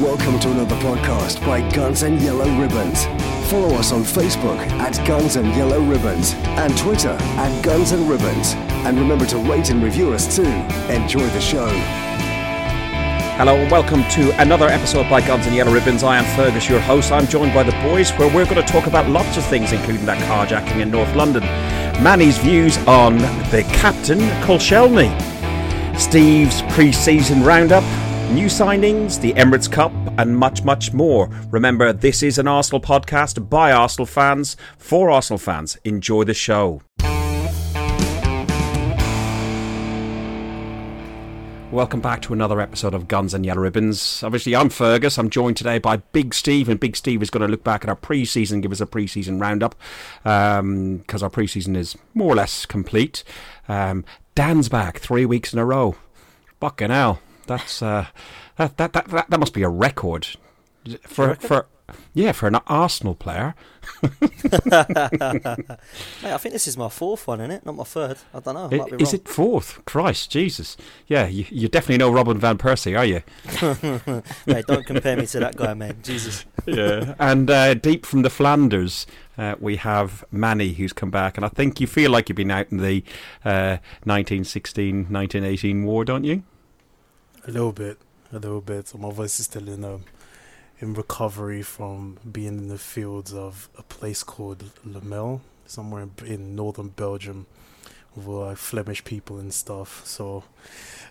Welcome to another podcast by Guns and Yellow Ribbons. Follow us on Facebook at Guns and Yellow Ribbons and Twitter at Guns and Ribbons. And remember to rate and review us too. Enjoy the show. Hello and welcome to another episode by Guns and Yellow Ribbons. I am Fergus, your host. I'm joined by the boys, where we're going to talk about lots of things, including that carjacking in North London, Manny's views on the captain, Koscielny, Steve's pre-season roundup, new signings, the Emirates Cup, and much, much more. Remember, this is an Arsenal podcast by Arsenal fans for Arsenal fans. Enjoy the show. Welcome back to another episode of Guns and Yellow Ribbons. Obviously, I'm Fergus. I'm joined today by Big Steve, and Big Steve is going to look back at our pre-season, give us a pre-season roundup, because um, our pre-season is more or less complete. Um, Dan's back three weeks in a row. Fucking hell, that's uh, that, that that that must be a record for for yeah for an Arsenal player. Mate, I think this is my fourth one, isn't it? Not my third. I don't know. I might be Is it fourth? Christ, Jesus. Yeah, you, you definitely know Robin van Persie, are you? Mate, don't compare me to that guy, man. Jesus. yeah. And uh, deep from the Flanders, uh, we have Manny, who's come back. And I think you feel like you've been out in the uh, 1916 1918 war, don't you? A little bit, a little bit. So my voice is still in um, in recovery from being in the fields of a place called Lamel, somewhere in, in northern Belgium, with like Flemish people and stuff. So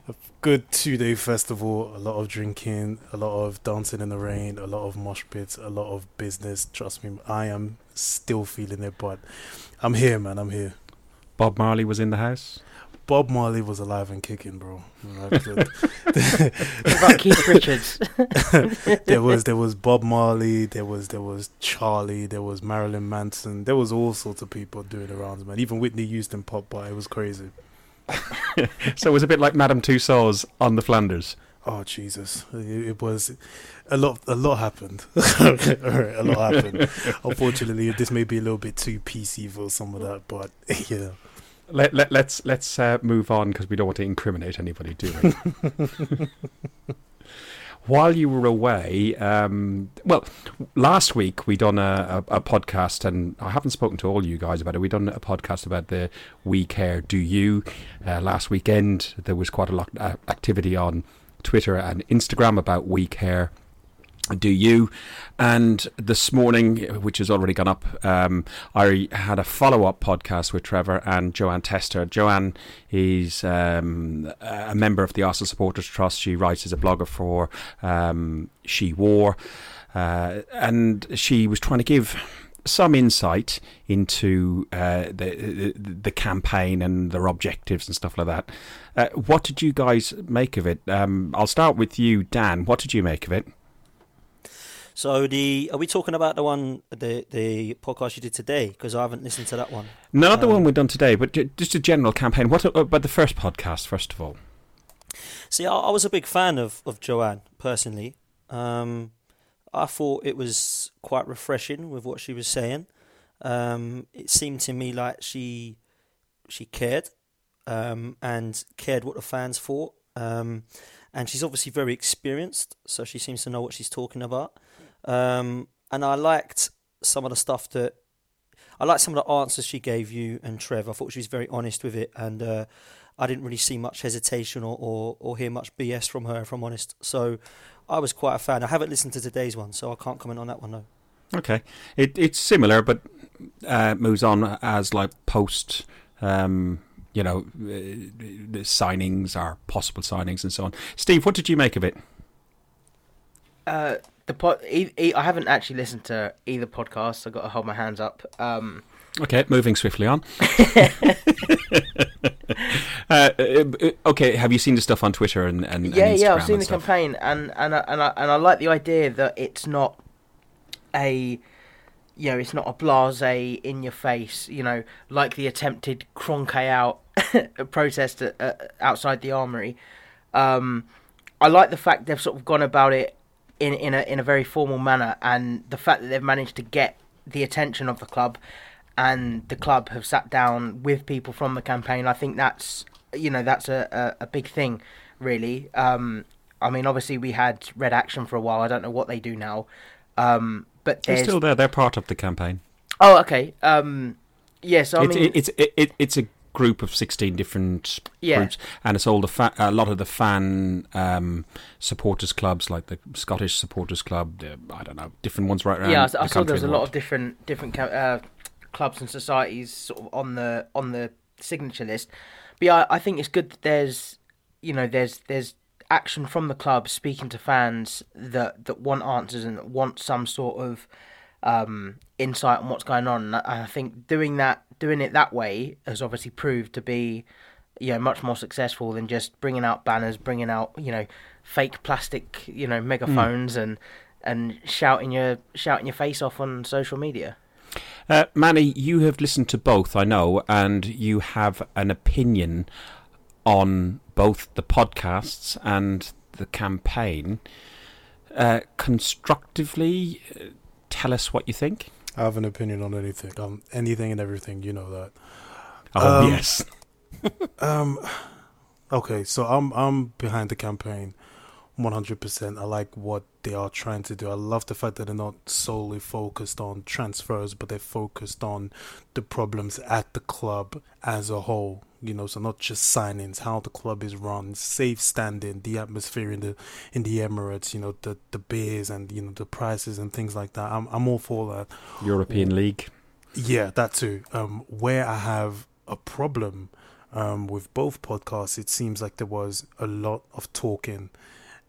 a good two day festival, a lot of drinking, a lot of dancing in the rain, a lot of mosh pits, a lot of business. Trust me, I am still feeling it, but I'm here, man. I'm here. Bob Marley was in the house. Bob Marley was alive and kicking, bro. About Keith Richards? there was there was Bob Marley, there was there was Charlie, there was Marilyn Manson, there was all sorts of people doing the rounds, man. Even Whitney Houston popped by. It was crazy. So it was a bit like Madame Tussauds on the Flanders. Oh Jesus! It, it was a lot. A lot happened. Alright, a lot happened. Unfortunately, this may be a little bit too PC for some of that, but yeah. Let, let, let's let's uh, move on because we don't want to incriminate anybody, do we? While you were away, um, well, last week we done a, a, a podcast, and I haven't spoken to all you guys about it. We done a podcast about the We Care Do You. Uh, last weekend there was quite a lot of activity on Twitter and Instagram about We Care do you? And this morning, which has already gone up, um, I had a follow up podcast with Trevor and Joanne Tester. Joanne is um, a member of the Arsenal Supporters Trust. She writes as a blogger for um, She Wore. Uh, and she was trying to give some insight into uh, the, the the campaign and their objectives and stuff like that. Uh, what did you guys make of it? Um, I'll start with you, Dan. What did you make of it? So the are we talking about the one the the podcast you did today? Because I haven't listened to that one. Not the Um, one we've done today, but just a general campaign. What about the first podcast, first of all? See, I, I was a big fan of of Joanne personally. Um, I thought it was quite refreshing with what she was saying. Um, it seemed to me like she she cared um, and cared what the fans thought. Um, and she's obviously very experienced, so she seems to know what she's talking about. Um, and I liked some of the stuff that I liked some of the answers she gave you and Trev. I thought she was very honest with it, and uh, I didn't really see much hesitation or, or, or hear much BS from her, if I'm honest. So I was quite a fan. I haven't listened to today's one, so I can't comment on that one though. Okay, it, it's similar, but uh, moves on as like post. Um, you know, uh, the signings are possible signings and so on. Steve, what did you make of it? uh, the pod, e- e- I haven't actually listened to either podcast. So I've got to hold my hands up. Um, Okay, moving swiftly on. uh, uh, okay, have you seen the stuff on Twitter and, and and yeah, yeah, I've seen the stuff? campaign, and and I, and I, and I like the idea that it's not a, you know, it's not a blase in your face, you know, like the attempted Kroenke out protest at, uh, outside the armory. Um, I like the fact they've sort of gone about it in in a in a very formal manner, and the fact that they've managed to get the attention of the club, and the club have sat down with people from the campaign. I think that's you know that's a, a, a big thing, really. Um, I mean, obviously we had Red Action for a while. I don't know what they do now, um, but They're still there. They're part of the campaign. oh okay. Um, yes, I it's, mean, it's it, it, it's a group of 16 different Yeah. groups and it's all the fa- a lot of the fan um, supporters clubs like the Scottish supporters club the, I don't know different ones right around yeah, I, I saw there was a lot of different different uh, clubs and societies sort of on the on the signature list. But yeah, I, I think it's good that there's you know there's there's action from the club speaking to fans that that want answers and that want some sort of um, insight on what's going on. And I think doing that doing it that way has obviously proved to be you know much more successful than just bringing out banners, bringing out you know fake plastic you know megaphones and and shouting your shouting your face off on social media. Uh, Manny, you have listened to both, I know, and you have an opinion on both the podcasts and the campaign. Uh, constructively, uh, tell us what you think. I have an opinion on anything, um, anything and everything. You know that. Oh Um, yes, Um, okay, so I'm I'm behind the campaign, one hundred percent. I like what they are trying to do. I love the fact that they're not solely focused on transfers, but they're focused on the problems at the club as a whole. You know, so not just signings, how the club is run, safe standing, the atmosphere in the in the Emirates. You know, the the beers and you know the prices and things like that. I'm I'm all for that. European League. Yeah, that too. Um, where I have a problem um, with both podcasts, it seems like there was a lot of talking,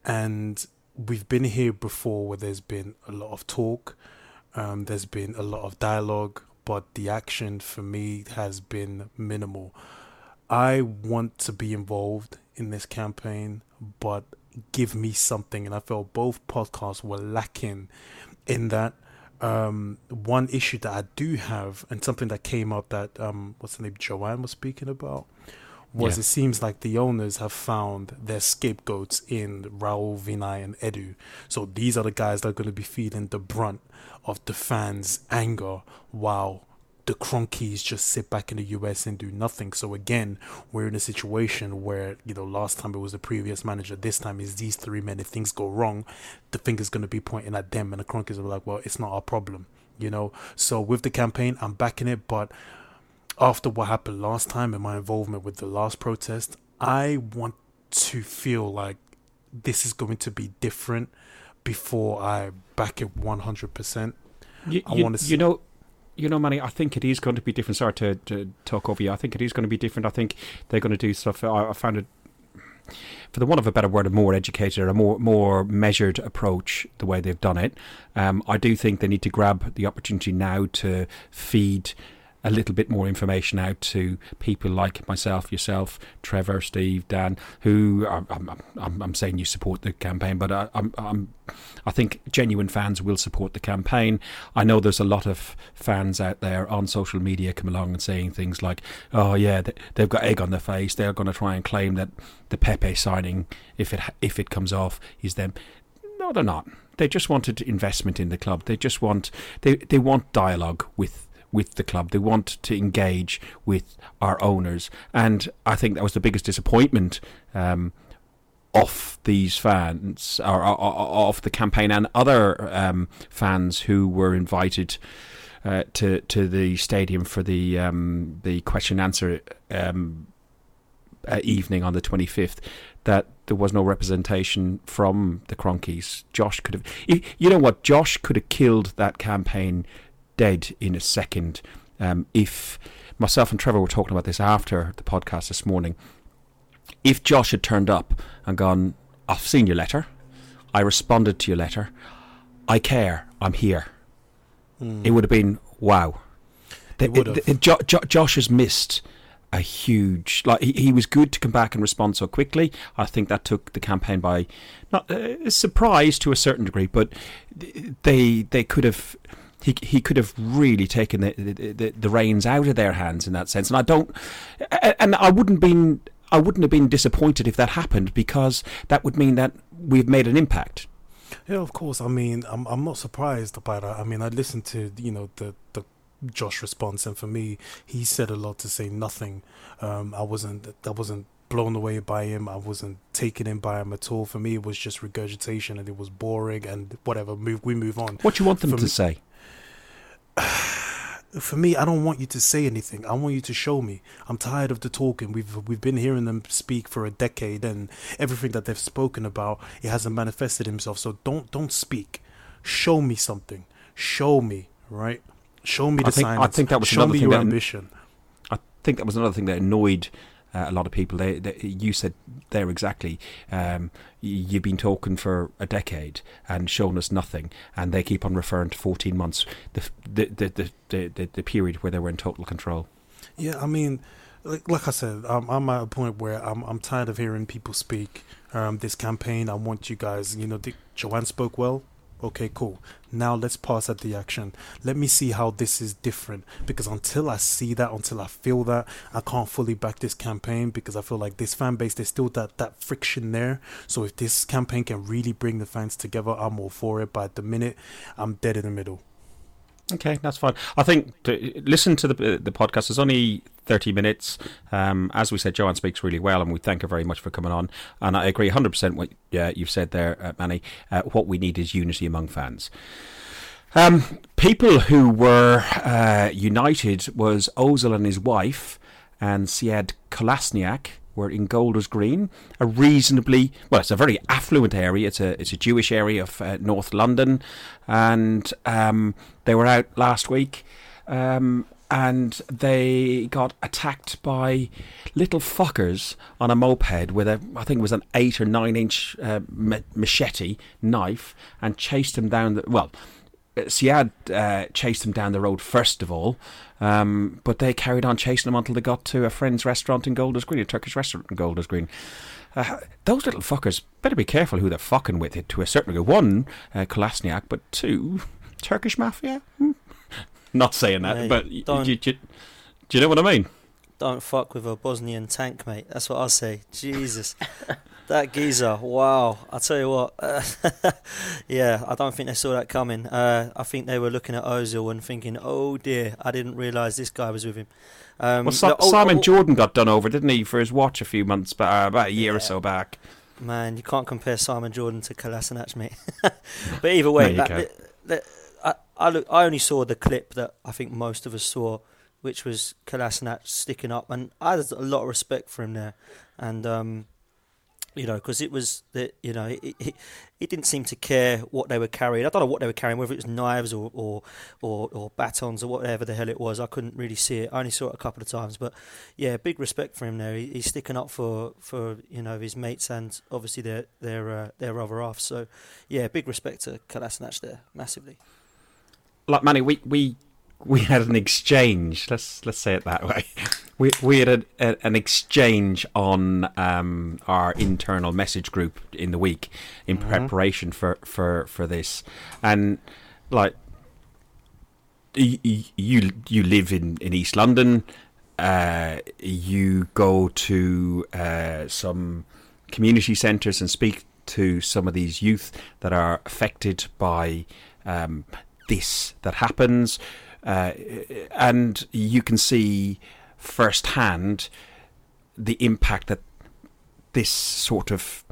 and we've been here before where there's been a lot of talk, um, there's been a lot of dialogue, but the action for me has been minimal. I want to be involved in this campaign, but give me something, and I felt both podcasts were lacking in that um, one issue that I do have, and something that came up that um, what's the name, Joanne was speaking about, was Yeah. it seems like the owners have found their scapegoats in Raul, Vinai, and Edu. So these are the guys that are going to be feeling the brunt of the fans' anger, while the Kroenkes just sit back in the US and do nothing. So again, we're in a situation where you know last time it was the previous manager. This time is these three men. If things go wrong, the finger's going to be pointing at them, and the Kroenkes are like, well, it's not our problem, you know. So with the campaign, I'm backing it, but after what happened last time and my involvement with the last protest, I want to feel like this is going to be different before I back it 100%. You, I wanna see- you know, you know, Manny. I think it is going to be different. Sorry to, to talk over you. I think it is going to be different. I think they're going to do stuff. I, I found it, for the want of a better word, a more educated, a more more measured approach. The way they've done it, um, I do think they need to grab the opportunity now to feed a little bit more information out to people like myself, yourself, Trevor, Steve, Dan, who I'm, I'm, I'm, saying you support the campaign, but I, I'm, I'm, I think genuine fans will support the campaign. I know there's a lot of fans out there on social media come along and saying things like, "Oh yeah, they, they've got egg on their face. They're going to try and claim that the Pepe signing, if it if it comes off, is them." No, they're not. They just wanted investment in the club. They just want they they want dialogue with with the club. They want to engage with our owners, and I think that was the biggest disappointment um, of these fans, or, or, or of the campaign, and other um, fans who were invited. Uh, to to the stadium for the um, the question answer um, uh, evening on the 25th that there was no representation from the Kroenkes. Josh could have, you know what? Josh could have killed that campaign dead in a second um, if myself and Trevor were talking about this after the podcast this morning. If Josh had turned up and gone, I've seen your letter, I responded to your letter, I care, I'm here. It would have been wow. The- It would have. the- Jo- Jo- Josh has missed a huge like he, he was good to come back and respond so quickly. I think that took the campaign by not uh, surprise to a certain degree, but they they could have he he could have really taken the, the the the reins out of their hands in that sense. And I don't and I wouldn't been I wouldn't have been disappointed if that happened because that would mean that we've made an impact. Yeah, of course. I mean, I'm I'm not surprised by that. I mean, I listened to you know the the Josh response, and for me, he said a lot to say nothing. Um, I wasn't that wasn't blown away by him. I wasn't taken in by him at all. For me, it was just regurgitation, and it was boring. And whatever, move we move on. What do you want them For to me- say? For me, I don't want you to say anything. I want you to show me. I'm tired of the talking. We've we've been hearing them speak for a decade, and everything that they've spoken about, it hasn't manifested himself. So don't don't speak. Show me something. Show me right. Show me the I think- I think that was show another me thing your that- ambition. I think that was another thing that annoyed uh, a lot of people. They, they, you said there exactly. Um, you've been talking for a decade and shown us nothing, and they keep on referring to 14 months, the the the the, the, the, period where they were in total control. Yeah, I mean, like, like I said, I'm, I'm at a point where I'm I'm tired of hearing people speak. Um, this campaign, I want you guys. You know, Joanne spoke well. Okay, cool. Now let's pass at the action. Let me see how this is different. Because until I see that, until I feel that, I can't fully back this campaign. Because I feel like this fan base, there's still that that friction there. So if this campaign can really bring the fans together, I'm all for it. But at the minute, I'm dead in the middle. Okay, that's fine. I think to, listen to the the podcast. It's only thirty minutes. Um, as we said, Joanne speaks really well, and we thank her very much for coming on. And I agree hundred percent what you've said there, uh, Manny. Uh, what we need is unity among fans. Um, people who were uh, united was Ozil and his wife, and Sead Kolasinac were in Golders Green, a reasonably well, it's a very affluent area. It's a it's a Jewish area of uh, North London, and um, they were out last week. Um, and they got attacked by little fuckers on a moped with a, I think it was an eight or nine inch uh, machete knife, and chased them down the well. Sead uh, chased them down the road first of all, um, but they carried on chasing them until they got to a friend's restaurant in Golders Green, a Turkish restaurant in Golders Green. Uh, those little fuckers better be careful who they're fucking with it to a certain degree. One, uh, Kolasinac, but two, Turkish mafia. Hmm. Not saying that, Mate, but don't- y- y- do you know what I mean? Don't fuck with a Bosnian tank, mate. That's what I say. Jesus. that geezer, wow. I'll tell you what. yeah, I don't think they saw that coming. Uh, I think they were looking at Ozil and thinking, oh dear, I didn't realise this guy was with him. Um, Well, no, oh, Simon oh, Jordan got done over, didn't he, for his watch a few months back, uh, about a year or so back. Man, you can't compare Simon Jordan to Kolasinac, mate. but either way, that, can't. the- the- I, I, look, I only saw the clip that I think most of us saw, which was Kolasinac sticking up, and I had a lot of respect for him there, and um, you know, because it was that you know, he, he didn't seem to care what they were carrying. I don't know what they were carrying, whether it was knives or or, or or batons or whatever the hell it was. I couldn't really see it. I only saw it a couple of times, but yeah, big respect for him there. He, he's sticking up for, for you know his mates and obviously their their uh, their other half. So yeah, big respect to Kolasinac there, massively. like Manny, we we we had an exchange. Let's let's say it that way. We we had a, a, an exchange on um, our internal message group in the week in preparation for, for, for this, and like you you live in, in East London. Uh, you go to uh, some community centres and speak to some of these youth that are affected by um, this that happens, uh, and you can see firsthand the impact that this sort of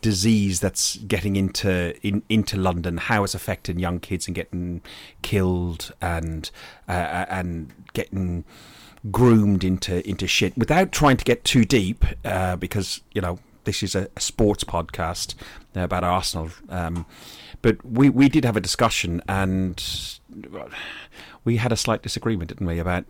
disease that's getting into in, into London, how it's affecting young kids and getting killed and uh, and getting groomed into into shit without trying to get too deep, uh, because you know this is a, a sports podcast about Arsenal. Um, but we we did have a discussion and we had a slight disagreement, didn't we, about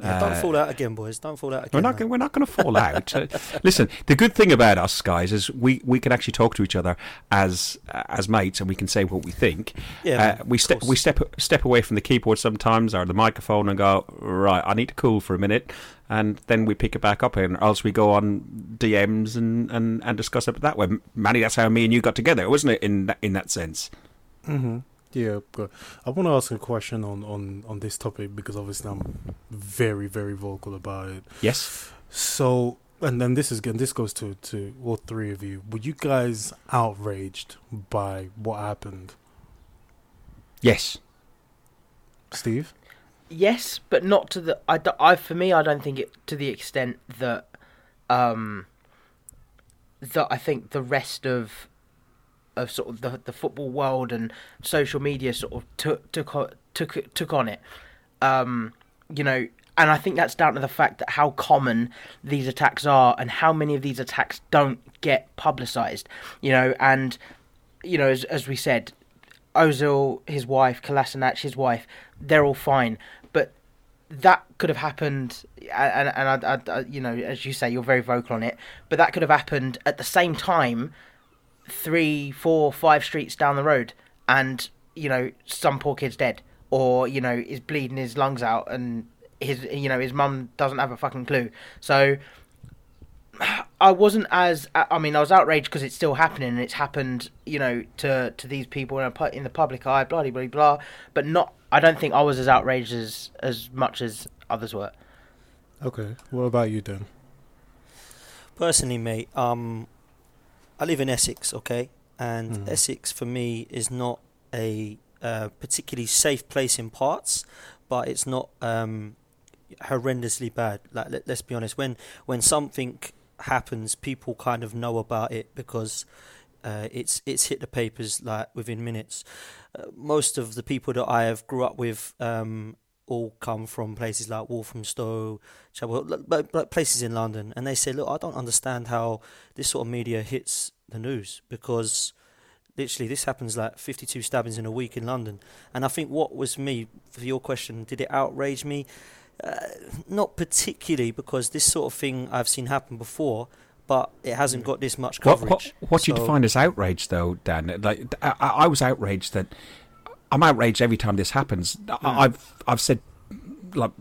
Yeah, don't Uh, fall out again, boys. Don't fall out again. we're not. We're not going to fall out. Uh, listen, the good thing about us guys is we, we can actually talk to each other as as mates, and we can say what we think. Yeah, uh, we step we step step away from the keyboard sometimes or the microphone and go right. I need to cool for a minute, and then we pick it back up, and else we go on DMs and, and, and discuss it that way. Manny, that's how me and you got together, wasn't it? In that, in that sense. Mm-hmm. Yeah, good. I want to ask a question on, on, on this topic because obviously I'm very very vocal about it. Yes. So, and then this is again this goes to to all three of you. Were you guys outraged by what happened, Yes. Steve? Yes, but not to the. I, I for me, I don't think it to the extent that um, that I think the rest of of sort of the the football world and social media sort of took took o- took took on it. Um, you know, and I think that's down to the fact that how common these attacks are and how many of these attacks don't get publicized. You know, and you know, as as we said, Ozil, his wife, Kolasinac, his wife, they're all fine, but that could have happened, and and I, I, you know, as you say, you're very vocal on it, but that could have happened at the same time, three, four, five streets down the road, and you know, some poor kid's dead, or you know, is bleeding his lungs out, and his, you know, his mum doesn't have a fucking clue. So I wasn't as I mean I was outraged because it's still happening and it's happened you know to to these people in, a, in the public eye blah blah blah blah but not I don't think I was as outraged as as much as others were. Okay. What about you, Dan? Personally, mate, um, I live in Essex, okay, and Mhm. Essex for me is not a uh, particularly safe place in parts, but it's not um, horrendously bad. Like let, let's be honest, when when something happens, people kind of know about it because uh, it's it's hit the papers like within minutes. Uh, most of the people that I have grew up with um, all come from places like Walthamstow, Chapel, but, but places in London, and they say, look, I don't understand how this sort of media hits the news because literally this happens like 52 stabbings in a week in London, and I think what was me for your question, did it outrage me? Uh, not particularly because this sort of thing I've seen happen before, but it hasn't got this much What, coverage. what, what do you define as outrage, though, Dan? Like, I, I was outraged that I'm outraged every time this happens. I, I've I've said like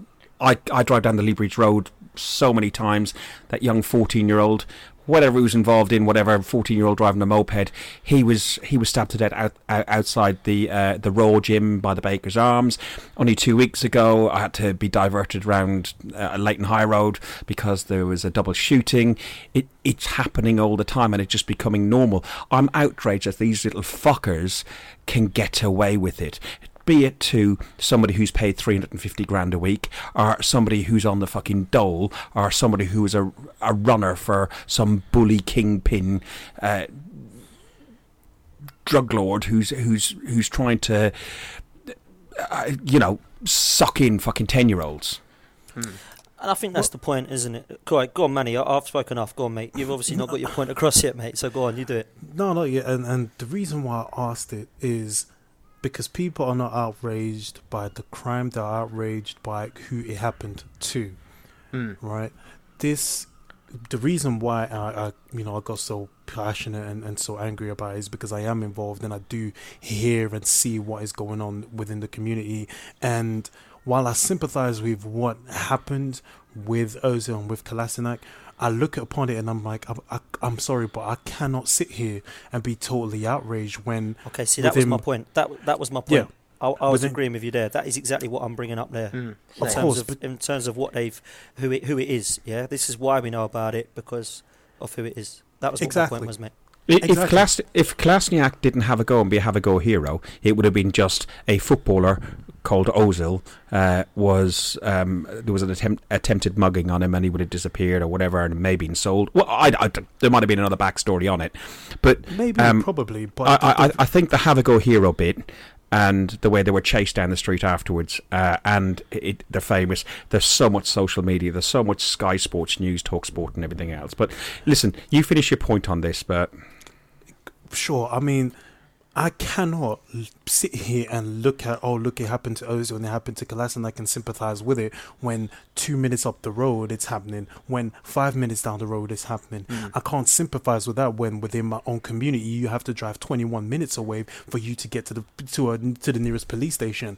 I I drive down the Lea Bridge Road so many times. That young 14 year old, whatever he was involved in, whatever 14 year old driving a moped, he was he was stabbed to death out, out, outside the uh, the Raw gym by the Baker's Arms. Only two weeks ago, I had to be diverted around uh, Leyton High Road because there was a double shooting. It it's happening all the time, and it's just becoming normal. I'm outraged that these little fuckers can get away with it be it to somebody who's paid 350 grand a week, or somebody who's on the fucking dole, or somebody who is a, a runner for some bully kingpin uh, drug lord who's who's who's trying to, uh, you know, suck in fucking 10 year olds. And I think that's the point, isn't it? Go on, go on, Manny. I- I've spoken enough. Go on, mate. You've obviously not got your point across yet, mate. So go on, you do it. No, not yet. And and the reason why I asked it is because people are not outraged by the crime; they're outraged by who it happened to. Mm. Right. This the reason why I, I you know I got so passionate and, and so angry about it is because I am involved and I do hear and see what is going on within the community and while I sympathize with what happened with Ozil and with Kolasinac, I look upon it and I'm like, I, I, I'm sorry, but I cannot sit here and be totally outraged when Okay, see, that was my point. That that was my Yeah. point. I, I was Within- agreeing with you there. That is exactly what I'm bringing up there. Mm. in Of terms course, of in terms of what they've who it who it is. Yeah, this is why we know about it because of who it is. That was what my Exactly. point was, mate. I- If, Klas, if Klasniak didn't have a go and be a have a go hero, it would have been just a footballer called Ozil. Uh, was um, there was an attempt, attempted mugging on him and he would have disappeared or whatever and maybe been sold. Well, I, I- there might have been another backstory on it, but maybe Um, probably, but I, I, I think the have a go hero bit and the way they were chased down the street afterwards, uh, and it, they're famous. There's so much social media. There's so much Sky Sports News, Talk Sport, and everything else. But listen, you finish your point on this, but sure. I mean, I cannot sit here and look at oh look it happened to Ozil and it happened to Kolasinac and I can sympathize with it when two minutes up the road it's happening when five minutes down the road it's happening. Hmm. I can't sympathize with that when within my own community you have to drive 21 minutes away for you to get to the to a, to the nearest police station.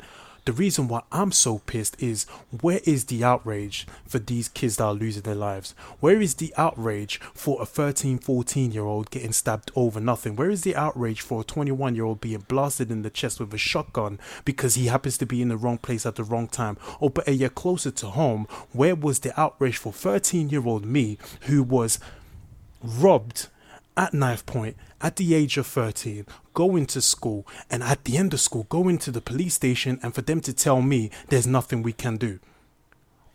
The reason why I'm so pissed is where is the outrage for these kids that are losing their lives? Where is the outrage for a 13, 14 year old getting stabbed over nothing? Where is the outrage for a 21 year old being blasted in the chest with a shotgun because he happens to be in the wrong place at the wrong time? Or better yet, closer to home, where was the outrage for 13 year old me who was robbed at knife point at the age of 13 going to school and at the end of school going to the police station and for them to tell me there's nothing we can do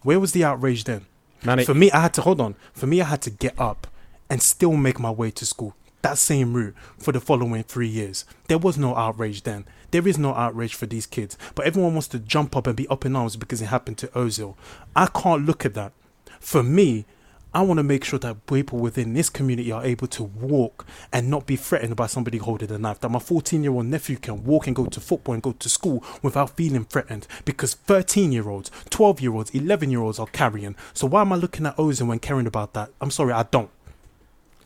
where was the outrage then Manny- For me, I had to hold on. For me, I had to get up and still make my way to school. That same route for the following three years. There was no outrage then. There is no outrage for these kids. But everyone wants to jump up and be up in arms because it happened to Ozil. I can't look at that. For me, I want to make sure that people within this community are able to walk and not be threatened by somebody holding a knife. That my 14 year old nephew can walk and go to football and go to school without feeling threatened because 13 year olds, 12 year olds, 11 year olds are carrying. So why am I looking at Ozil when caring about that? I'm sorry, I don't.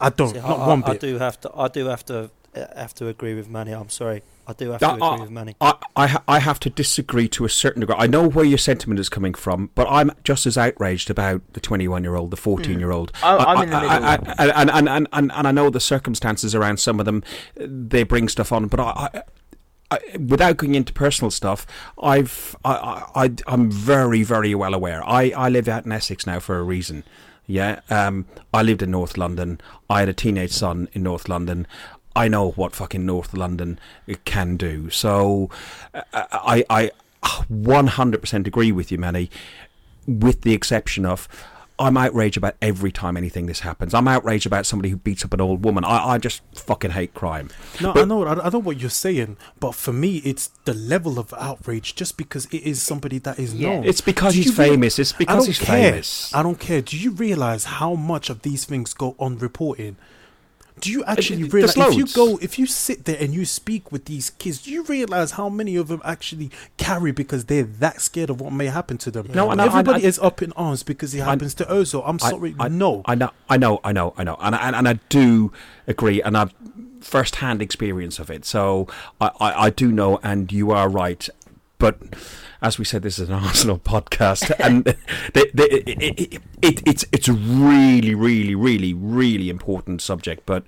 I don't. See, not I, one I, I do have to. I do have to. uh, Have to agree with Manny. I'm sorry. I do have I- to agree I- with Manny. I, I, I have to disagree to a certain degree. I know where your sentiment is coming from, but I'm just as outraged about the 21 year old, the 14 year old. I- I'm in the middle. and, and, and, and, and I know the circumstances around some of them, uh, they bring stuff on, but I. I I, without going into personal stuff, I've I, I I- I'm very very well aware. I, I live out in Essex now for a reason. Yeah, um, I lived in North London. I had a teenage son in North London. I know what fucking North London can do. So uh, I I 100% agree with you, Manny, with the exception of I'm outraged about every time anything this happens. I'm outraged about somebody who beats up an old woman. I, I just fucking hate crime. No, But- I know, I I know what you're saying, but for me, it's the level of outrage just because it is somebody that is Yeah. known. It's because Do he's you rea- famous. It's because he's care. famous. I don't care. Do you realize how much of these things go unreported? Do you actually it- realize if you go, if you sit there and you speak with these kids, do you realize how many of them actually carry because they're that scared of what may happen to them? No, and everybody I- is up in arms because it happens to Ozil. I'm I- sorry, I, no. I know, I know, I know, I know, and and, and I do agree, and I've first-hand experience of it, so I, I, I do know, and you are right. But as we said, this is an Arsenal podcast, and the, the, it, it, it, it's it's a really, really, really, really important subject. But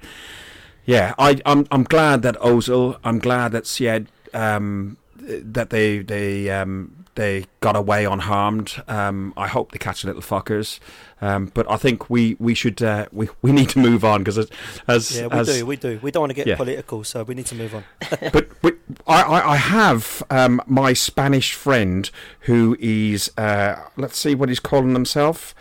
yeah, I, I'm I'm glad that Ozil, I'm glad that Sead, um, that they they um, they got away unharmed. Um, I hope they catch the little fuckers. Um, but I think we we should uh, we we need to move on because as, as Yeah, we as- do. We do. We don't want to get Yeah. political, so we need to move on. but, but I, I, I have um, my Spanish friend who is uh, let's see what he's calling himself.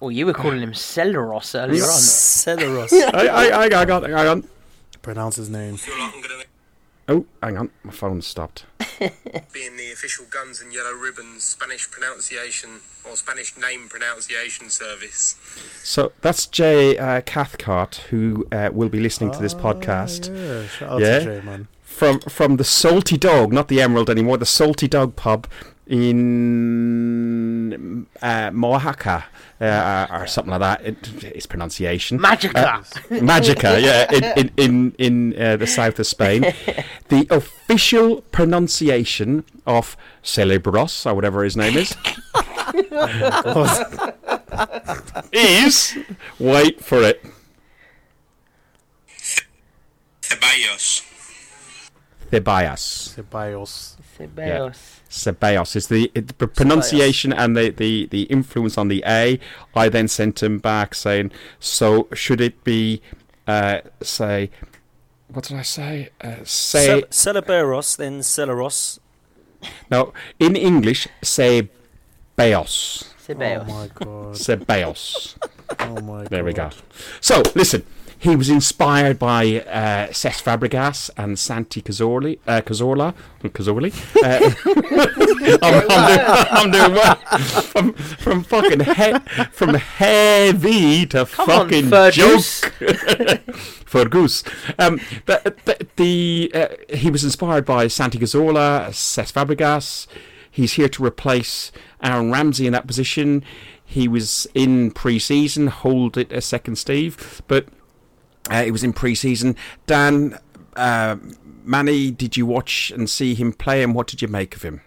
Well, you were calling him Celeros earlier on. Celeros. I, I, I, I got hang. Pronounce his name. Oh, hang on, my phone stopped. being the official Guns and Yellow Ribbons Spanish pronunciation or Spanish name pronunciation service. So that's Jay uh, Cathcart who uh, will be listening to this podcast. Ah, Yeah, shout out Yeah. to Jay, man. from from the Salty Dog, not the Emerald anymore, the Salty Dog pub in uh, Mojaca uh, or something like that. It, it's pronunciation. Magica. Magica, yeah, in in in, in uh, the south of Spain. The official pronunciation of Celebros, or whatever his name is, is wait for it, Ceballos. Ceballos. Ceballos. Ceballos. Ceballos is the, it, the pronunciation and the, the, the influence on the A. I then sent him back saying, so should it be, uh, say, what did I say? Uh, say, Cel- Celeberos, then Celeros. no, in English, say Beos. Ceballos. Oh my god. Ceballos. Oh my god. There we go. So, listen, he was inspired by uh, Cesc Fabregas and Santi Cazorli, uh, Cazorla, Cazorli. Uh, I'm, I'm, doing, I'm doing well. From, from fucking he- from heavy to Come on, fucking Fergus. joke. Fergus. Um, the, the, the uh, he was inspired by Santi Cazorla, Cesc Fabregas. He's here to replace Aaron Ramsey in that position. He was in pre-season, hold it a second, Steve. But uh, he was in pre-season. Dan, uh, Manny, did you watch and see him play, and what did you make of him?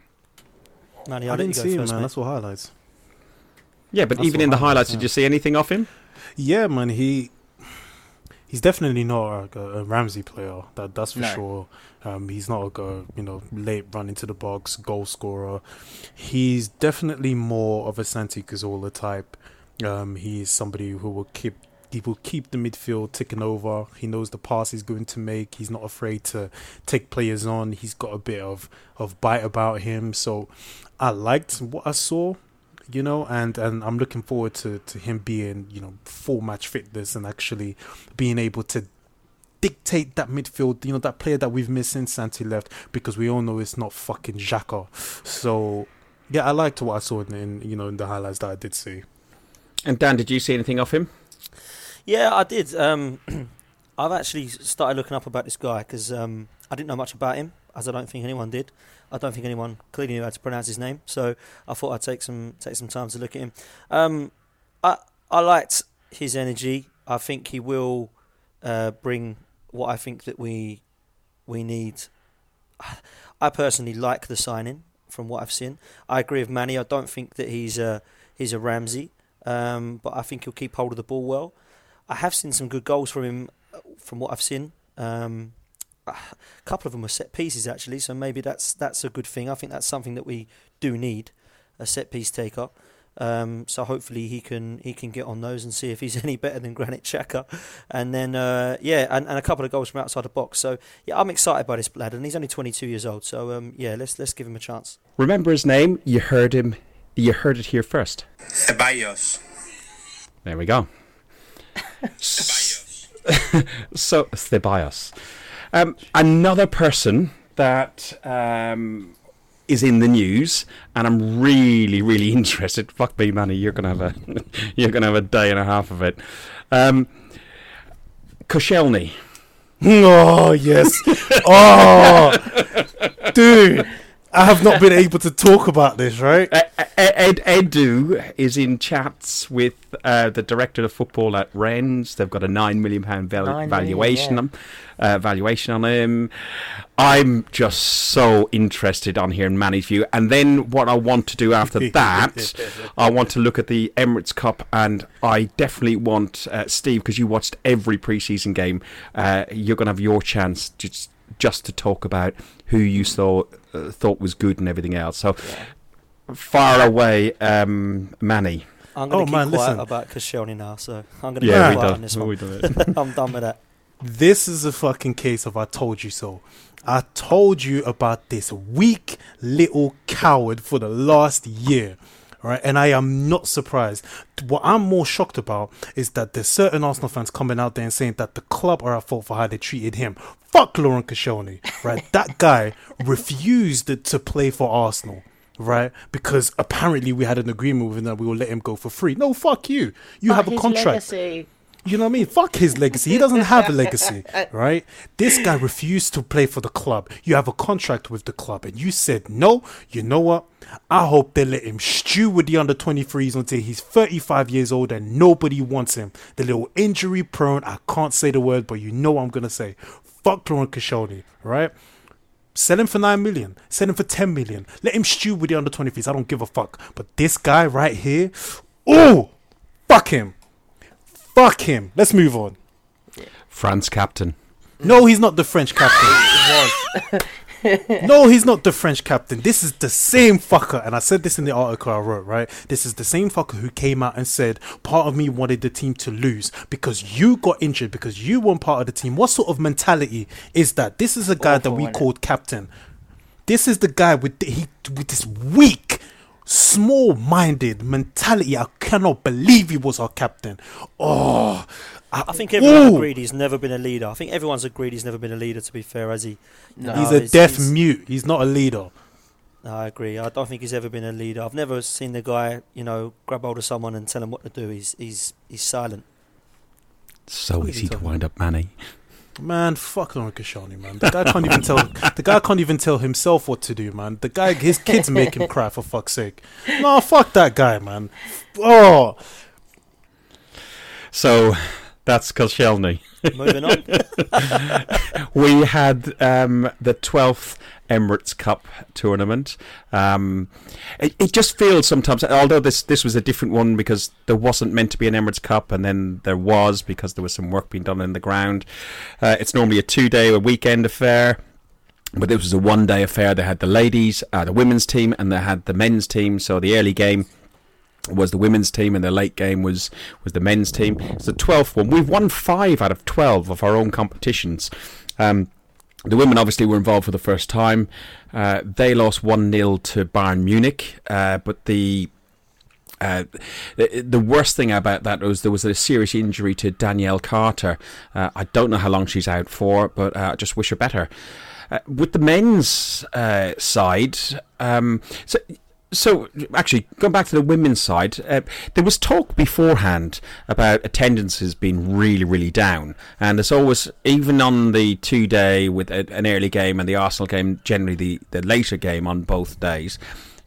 Manny, I I'll let didn't see him, first, man. mate. That's all highlights. Yeah, but That's even in the highlights, highlights, yeah. did you see anything of him? Yeah, man. He he's definitely not a, a Ramsey player. That that's for No. sure. Um, he's not a you know late run into the box goal scorer. He's definitely more of a Santi Cazorla type. Um, he's somebody who will keep he will keep the midfield ticking over. He knows the pass he's going to make. He's not afraid to take players on. He's got a bit of of bite about him. So I liked what I saw. you know, and and I'm looking forward to to him being you know full match fitness and actually being able to dictate that midfield, you know, that player that we've missed since Santi left, because we all know it's not fucking Xhaka. So, yeah, I liked what I saw in, in you know in the highlights that I did see. And Dan, did you see anything of him? Yeah, I did. Um, I've actually started looking up about this guy because um, I didn't know much about him, as I don't think anyone did. I don't think anyone clearly knew how to pronounce his name, so I thought I'd take some take some time to look at him. Um, I I liked his energy. I think he will uh, bring what I think that we we need. I personally like the signing from what I've seen. I agree with Manny. I don't think that he's a he's a Ramsey, um, but I think he'll keep hold of the ball well. I have seen some good goals from him uh, from what I've seen. Um, a couple of them were set pieces actually, so maybe that's that's a good thing. I think that's something that we do need, a set piece taker. Um, so hopefully he can he can get on those and see if he's any better than Granit Xhaka, and then uh, yeah, and, and a couple of goals from outside the box. So yeah, I'm excited by this lad, and he's only 22 years old. So um, yeah, let's let's give him a chance. Remember his name? You heard him. You heard it here first. Ceballos. There we go. Ceballos. so Ceballos. Um, another person that um, is in the news, and I'm really, really interested. Fuck me, Manny, you're gonna have a you're gonna have a day and a half of it. Um, Koscielny. Oh yes. oh, dude, I have not been able to talk about this. Right? Uh, Ed Edu is in chats with uh, the director of football at Rennes. They've got a nine million pound val- Nine million, valuation yeah. on uh, valuation on him. I'm just so interested on hearing Manny's view. And then what I want to do after that, I want to look at the Emirates Cup, and I definitely want uh, Steve because you watched every preseason game. Uh, you're going to have your chance just just to talk about who you saw uh, thought was good and everything else. So far away, um, Manny. I'm going Oh, keep man, quiet listen. about Koscielny now, so I'm going to Yeah, keep quiet done. on this one. We done it. I'm done with that. This is a fucking case of I told you so. I told you about this weak little coward for the last year. Right, and I am not surprised. What I'm more shocked about is that there's certain Arsenal fans coming out there and saying that the club are at fault for how they treated him. Fuck Laurent Koscielny, right? that guy refused to play for Arsenal, right? Because apparently we had an agreement with him that we will let him go for free. No, fuck you. You have a contract. You know what I mean? Fuck his legacy. He doesn't have a legacy, right? This guy refused to play for the club. You have a contract with the club, and you said no. You know what? I hope they let him stew with the under 23s until he's 35 years old and nobody wants him. The little injury prone, I can't say the word, but you know what I'm gonna say. Fuck Laurent Koscielny, right? Sell him for 9 million. Sell him for 10 million. Let him stew with the under 23s. I don't give a fuck. But this guy right here, oh, fuck him. Fuck him. Let's move on. France captain. No, he's not the French captain. no, he's not the French captain. This is the same fucker, and I said this in the article I wrote, right? This is the same fucker who came out and said, Part of me wanted the team to lose because you got injured, because you weren't part of the team. What sort of mentality is that? This is a guy that we innit? called captain. This is the guy with the, he with this weak, small-minded mentality. I cannot believe he was our captain. Oh, I think everyone Ooh. agreed he's never been a leader. I think everyone's agreed he's never been a leader. To be fair, has he? No. he's a he's- deaf he's- mute. He's not a leader. I agree. I don't think he's ever been a leader. I've never seen the guy, you know, grab hold of someone and tell him what to do. He's he's he's silent. So easy to talking wind up Manny. Man, fuck Lauren Kashani, man. The guy can't even tell the guy can't even tell himself what to do, man. The guy his kids make him cry for fuck's sake. No, fuck that guy, man. Oh So that's Koscielny. Moving on. we had um, the 12th Emirates Cup tournament. Um, it, it just feels sometimes, although this, this was a different one because there wasn't meant to be an Emirates Cup, and then there was because there was some work being done in the ground. Uh, it's normally a two day, a weekend affair. But this was a one day affair. They had the ladies, uh, the women's team, and they had the men's team. So the early game was the women's team and the late game was was the men's team. It's the twelfth one. We've won five out of twelve of our own competitions. Um, the women obviously were involved for the first time. Uh, they lost one 0 to Bayern Munich, uh, but the uh, the, worst thing about that was there was a serious injury to Danielle Carter. Uh, I don't know how long she's out for, but uh, I just wish her better. Uh, with the men's side, um, so so actually going back to the women's side uh, there was talk beforehand about attendances being really really down. And there's always even on the two day with a, an early game and the arsenal game generally the, the later game on both days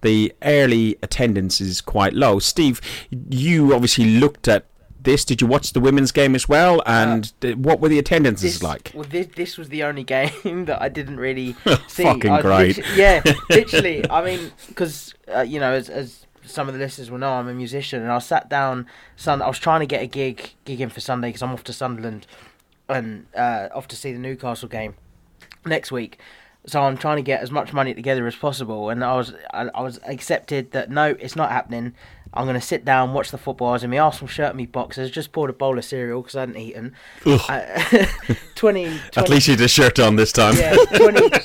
the early attendance is quite low. Steve you obviously looked at this did you watch the women's game as well and uh, what were the attendances this, like Well, this, this was the only game that I didn't really see. Fucking I great. literally- yeah, literally. I mean, because uh, you know, as, as some of the listeners will know, I'm a musician, and I sat down. Sun. I was trying to get a gig gig in for Sunday because I'm off to Sunderland and uh, off to see the Newcastle game next week. So I'm trying to get as much money together as possible, and I was I, I was accepted that no, it's not happening. I'm going to sit down, watch the football. I was in my Arsenal shirt and my boxers. Just poured a bowl of cereal because I hadn't eaten. Ugh. I, 20, 20 at least you had a shirt on this time yeah, 20, 20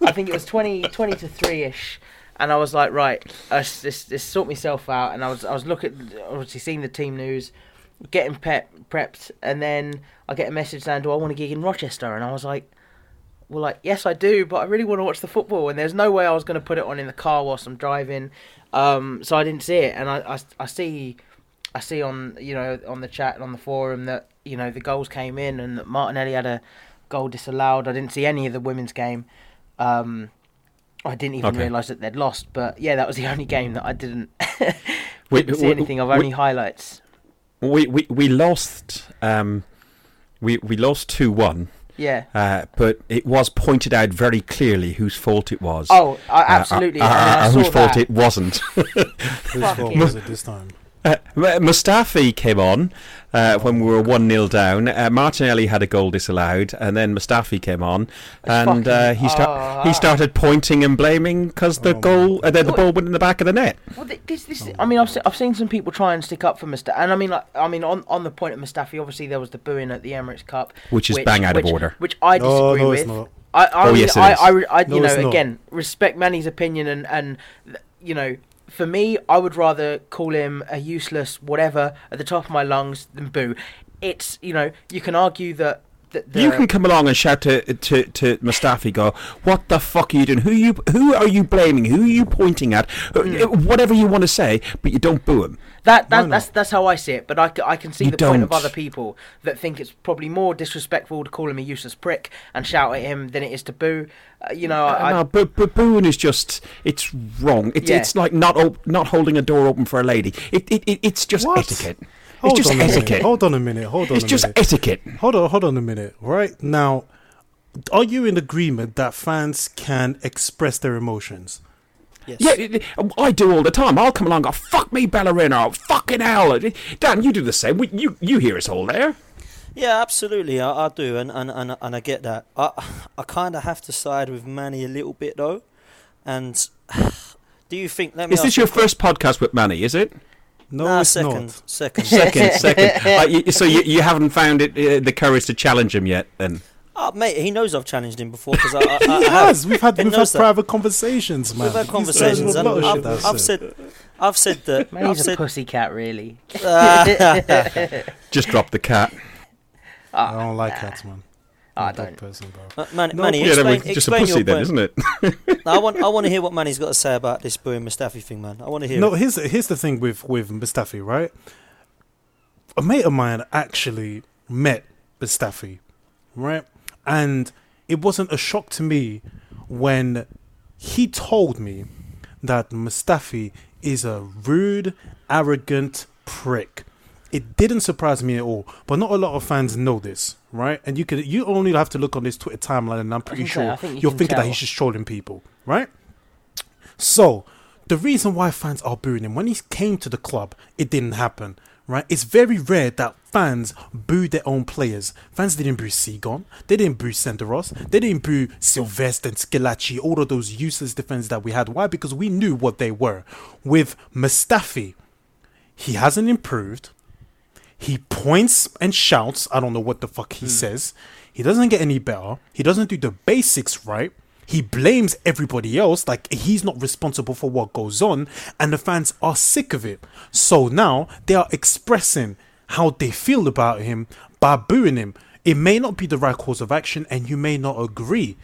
I think it was 20, 20 to 3 ish. And I was like, right, I s- just, just sort myself out. And I was, I was looking, obviously seeing the team news, getting pep, prepped. And then I get a message saying, do I want a gig in Rochester? And I was like, well, like, yes, I do, but I really want to watch the football. And there's no way I was going to put it on in the car whilst I'm driving. Um, so I didn't see it. And I, I, I see, I see on, you know, on the chat and on the forum that, you know, the goals came in and that Martinelli had a goal disallowed. I didn't see any of the women's game. Um, I didn't even Okay. realise that they'd lost. But yeah, that was the only game that I didn't, We- didn't see we- anything of, only highlights. we we we lost um we we lost 2-1 Yeah. uh, but it was pointed out very clearly whose fault it was Oh, I, Uh, absolutely. uh, I uh, saw whose fault that. it wasn't Whose fault was it this time? Uh, Mustafi came on uh, when we were 1-0 down uh, Martinelli had a goal disallowed and then Mustafi came on and uh, he, sta- oh, he started pointing and blaming because the Oh, goal uh, the, the ball went in the back of the net Well, thi- this, this, I mean, I've, se- I've seen some people try and stick up for Mustafi, and I mean, like, I mean, on, on the point of Mustafi, obviously there was the booing at the Emirates Cup, Which is bang out of order. which I disagree no, with. it's not. I, I, Oh, yes, it I, is. I, I, No, you it's know, again, respect Manny's opinion, and and you know, for me, I would rather call him a useless whatever at the top of my lungs than boo. It's you know, you can argue that. that the, you can come along and shout to to to Mustafi, go, "What the fuck are you doing? Who you who are you blaming? Who are you pointing at? Hmm. Whatever you want to say, but you don't boo him." That, that that's that's how I see it, but I, I can see You the point of other people that think it's probably more disrespectful to call him a useless prick and shout at him than it is to boo. Uh, you know, I, Uh, no, but, but booing is just it's wrong. It's Yeah. it's like not op- not holding a door open for a lady. It, it, it it's just What? etiquette. Hold it's just on a minute. etiquette. Hold on a minute. Hold on It's a just minute. etiquette. Hold on, hold on a minute. Right now, are you in agreement that fans can express their emotions? Yes. Yeah, it- it- I do all the time. I'll come along, and go fuck me, Ballerina, fucking hell, Dan. You do the same. We, you you hear us all there. Yeah, absolutely, I, I do, and, and, and, and I get that. I I kind of have to side with Manny a little bit though, and do you think? Let me Is this your a que- first podcast with Manny? Is it? No, Nah, it's second, not. second. Second, second. Uh, you, so you, you haven't found it uh, the courage to challenge him yet, then? Oh, mate, he knows I've challenged him before because I, I, I He have. has. We've had we've had that. private conversations, man. We've had conversations, and lot of I've, I've said, I've said that. Man, I've he's a pussy cat, really. Just drop the cat. I don't like cats, man. I I'm a dog don't. person, bro. Uh, Man, No, Manny, yeah, explain, we're just a pussy your then, point. isn't it? No, I want, I want to hear what Manny's got to say about this booing Mustafi thing, man. I want to hear. No, it. here's here's the thing with with Mustafi, right? A mate of mine actually met Mustafi, right? And it wasn't a shock to me when he told me that Mustafi is a rude, arrogant prick. It didn't surprise me at all, but not a lot of fans know this, right? And you could you only have to look on this Twitter timeline, and I'm pretty say, sure you you're can thinking that he's just trolling people, right? So, the reason why fans are booing him when he came to the club, it didn't happen. Right? It's very rare that fans boo their own players. Fans didn't boo Cygan, they didn't boo Senderos, they didn't boo Silvestre and Squillaci, all of those useless defenders that we had. Why? Because we knew what they were. With Mustafi, he hasn't improved. He points and shouts. I don't know what the fuck he hmm. says. He doesn't get any better. He doesn't do the basics right. He blames everybody else, like he's not responsible for what goes on, and the fans are sick of it. So now they are expressing how they feel about him by booing him. It may not be the right course of action, and you may not agree,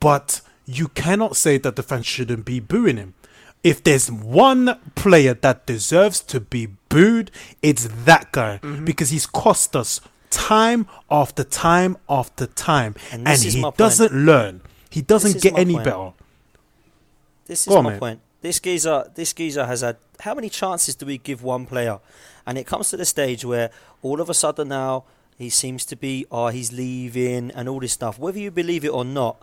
but you cannot say that the fans shouldn't be booing him. If there's one player that deserves to be booed, it's that guy Mm-hmm. because he's cost us time after time after time, And and, he doesn't learn. He doesn't get any point. better. This is on, my mate. point. This geezer, this geezer has had how many chances do we give one player? And it comes to the stage where all of a sudden now he seems to be, oh, he's leaving and all this stuff. Whether you believe it or not,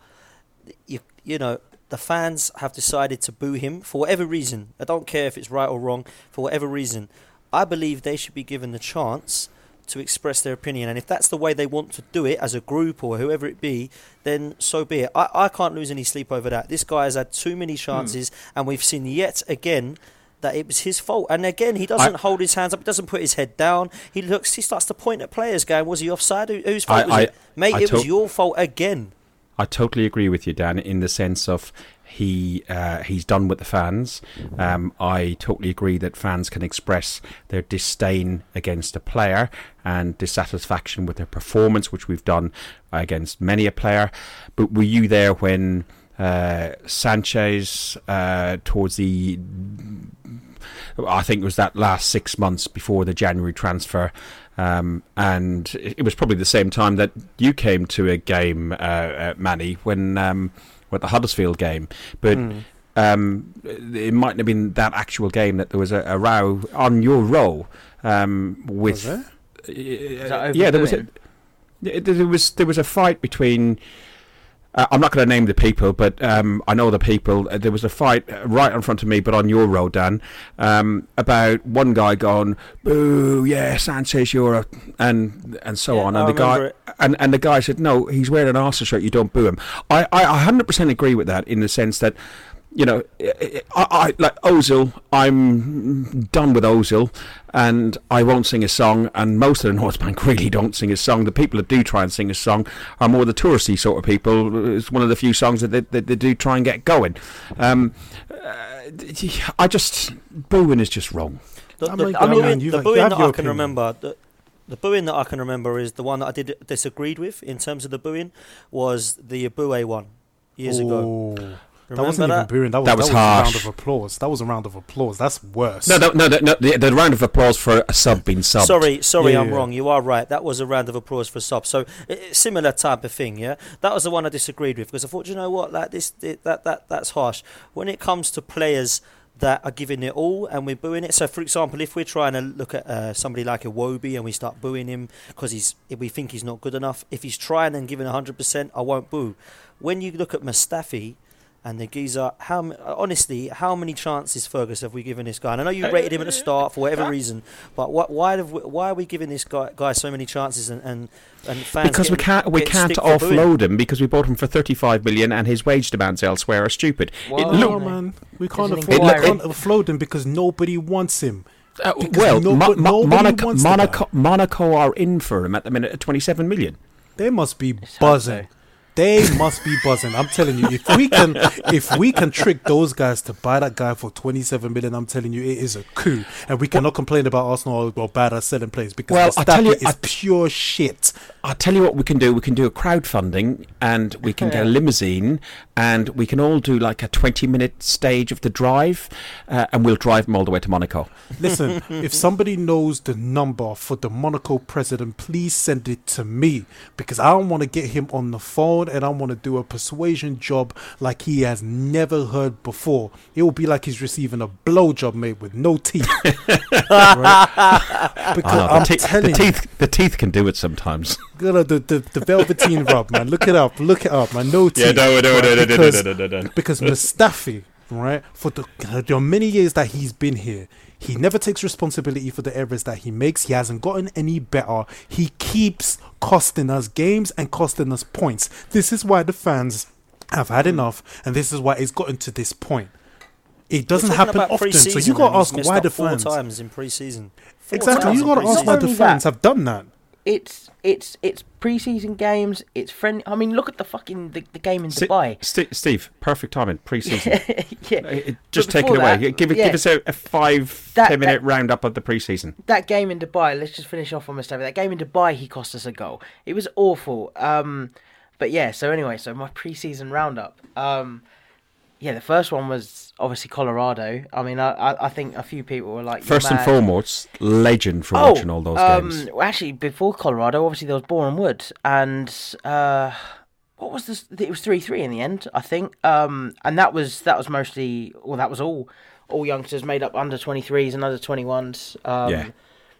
you you know the fans have decided to boo him for whatever reason. I don't care if it's right or wrong. For whatever reason, I believe they should be given the chance to express their opinion. And if that's the way they want to do it as a group or whoever it be, then so be it. I, I can't lose any sleep over that. This guy has had too many hmm. chances, and we've seen yet again that it was his fault. And again, he doesn't hold his hands up, he doesn't put his head down. He looks, he starts to point at players, going, "Was he offside? Who, whose fault I- was I- it, mate? I it was your fault again." I totally agree with you, Dan, in the sense of he uh, he's done with the fans. Um, I totally agree that fans can express their disdain against a player and dissatisfaction with their performance, which we've done against many a player. But were you there when uh, Sanchez, uh, towards the I think it was that last six months before the January transfer. Um, and it was probably the same time that you came to a game, uh, Manny, when um, at the Huddersfield game. But um, it mightn't have been that actual game that there was a, a row on your row um, with. there? Uh, that yeah, there was a, overdoing? there was there was a fight between. Uh, I'm not going to name the people, but um, I know the people. Uh, there was a fight uh, right in front of me, but on your road, Dan, um, about one guy going, "Boo, yeah, Sanchez, you're a," and and so Yeah, on, I and the guy it. and and the guy said, "No, he's wearing an Arsenal shirt. You don't boo him." I I 100% agree with that in the sense that. You know, I, I like Ozil. I'm done with Ozil, and I won't sing a song. And most of the North Bank really don't sing a song. The people that do try and sing a song are more the touristy sort of people. It's one of the few songs that they, that they do try and get going. Um, uh, I just booing is just wrong. The, I the, mean, the I mean, booing, the have- booing that I can opinion. remember, the, the booing that I can remember is the one that I did disagreed with in terms of the booing was the Eboue one years ago. Remember that wasn't that? even booing. That was, That was a round of applause. That was a round of applause. That's worse. No, no, no, no, no the, the round of applause for a sub being subbed. Sorry, sorry, Yeah, I'm yeah. wrong. You are right. That was a round of applause for Sub. So i- i- similar type of thing, yeah. That was the one I disagreed with because I thought, you know what, like this, thi- that that that's harsh. When it comes to players that are giving it all and we're booing it. So, for example, if we're trying to look at uh, somebody like a Iwobi and we start booing him because he's if we think he's not good enough, if he's trying and giving hundred percent, I won't boo. When you look at Mustafi. And the geezer, how uh, honestly, how many chances, Fergus, have we given this guy? And I know you uh, rated him at the uh, start for whatever reason, but what, why have we, why are we giving this guy, guy so many chances and and, and fans because we can't we can't stick for booing? offload him because we bought him for 35 million and his wage demands elsewhere are stupid. It Well, look- man, we can't There's an afford. We inquiry. can't offload him because nobody wants him. Uh, well, no- Mo- Mo- Monaco, Monaco, Monaco are in for him at the minute at 27 million. They must be buzzing. They must be buzzing. I'm telling you, if we can, if we can trick those guys to buy that guy for 27 million, I'm telling you, it is a coup. And we cannot complain about Arsenal or bad at selling players because well, I tell you- is I- pure shit. I'll tell you what we can do. We can do a crowdfunding and we can get a limousine and we can all do like a 20 minute stage of the drive uh, and we'll drive them all the way to Monaco. Listen, if somebody knows the number for the Monaco president, please send it to me because I want to get him on the phone and I want to do a persuasion job like he has never heard before. It will be like he's receiving a blowjob made with no teeth. right? Because I'm the, te- telling the teeth, the teeth can do it sometimes. Gonna- the, the, the velveteen rub, man. Look it up. Look it up, man. No teeth. right? Because- because Mustafi, right, for the, the many years that he's been here, he never takes responsibility for the errors that he makes. He hasn't gotten any better. He keeps costing us games and costing us points. This is why the fans have had enough, and this is why it's gotten to this point. It doesn't happen often, so you got to ask why up the four fans. times in pre-season. Four Exactly, you got to ask why the fans that- have done that. It's it's it's preseason games. It's friend. I mean, look at the fucking the, the game in Si- Dubai. St- Steve, perfect timing, pre-season. yeah, Uh, Just take it away. that, give it, yeah. give us a, a five That- ten minute that- roundup of the preseason. that game in Dubai. Let's just finish off on Mustafi. That game in Dubai, he cost us a goal. It was awful. Um, but yeah. So anyway, so my preseason roundup. Um, yeah, the first one was obviously Colorado. I mean, I I, I think a few people were like, "You're First and foremost, legend for Oh, watching all those um, games. Actually, before Colorado, obviously there was Boreham Wood, and uh, what was this? It was three three in the end, I think. Um, and that was that was mostly, well, that was all all youngsters made up under twenty threes and under twenty ones. Um, Yeah.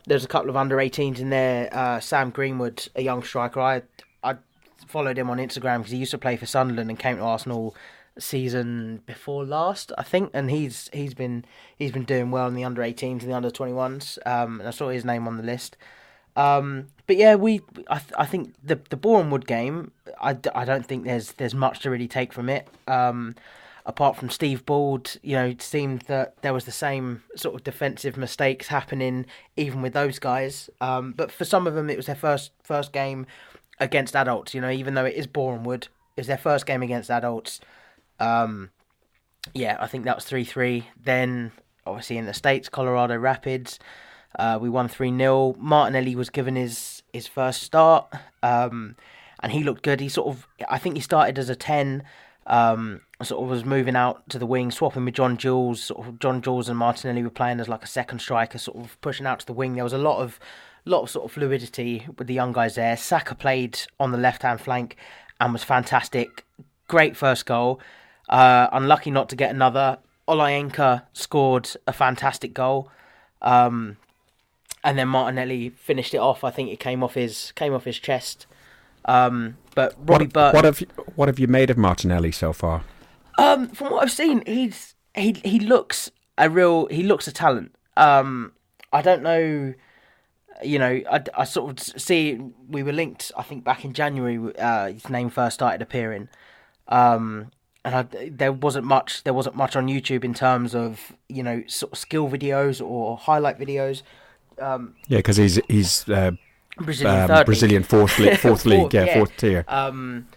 There's a couple of under 18s in there. Uh, Sam Greenwood, a young striker, I I followed him on Instagram because he used to play for Sunderland and came to Arsenal season before last, I think, and he's he's been he's been doing well in the under 18s and the under 21s. Um, and I saw his name on the list. Um, but yeah, we I, th- I think the the Boreham game, I, d- I don't think there's there's much to really take from it. Um, apart from Steve Bould, you know, it seemed that there was the same sort of defensive mistakes happening even with those guys. Um, but for some of them, it was their first first game against adults. You know, even though it is Boreham Wood, it was their first game against adults. Um, yeah, I think that was three three. Then obviously in the states, Colorado Rapids, uh, we won three 0 Martinelli was given his his first start, um, and he looked good. He sort of, I think he started as a ten. Um, sort of was moving out to the wing, swapping with John Jules. Sort of John Jules and Martinelli were playing as like a second striker, sort of pushing out to the wing. There was a lot of lot of sort of fluidity with the young guys there. Saka played on the left hand flank and was fantastic. Great first goal. Uh, unlucky not to get another. Olayinka scored a fantastic goal. Um, and then Martinelli finished it off. I think it came off his came off his chest. Um, but Robbie What, Burton. what have you, what have you made of Martinelli so far? Um, from what I've seen, he's he he looks a real he looks a talent. Um, I don't know, you know, I, I sort of see we were linked. I think back in January, uh, his name first started appearing. Um, and I, there wasn't much there wasn't much on YouTube in terms of you know sort of skill videos or highlight videos. Um, Yeah, because he's he's uh, Brazilian um. Brazilian fourth league, fourth league, Fourth, yeah, yeah. fourth tier. Um,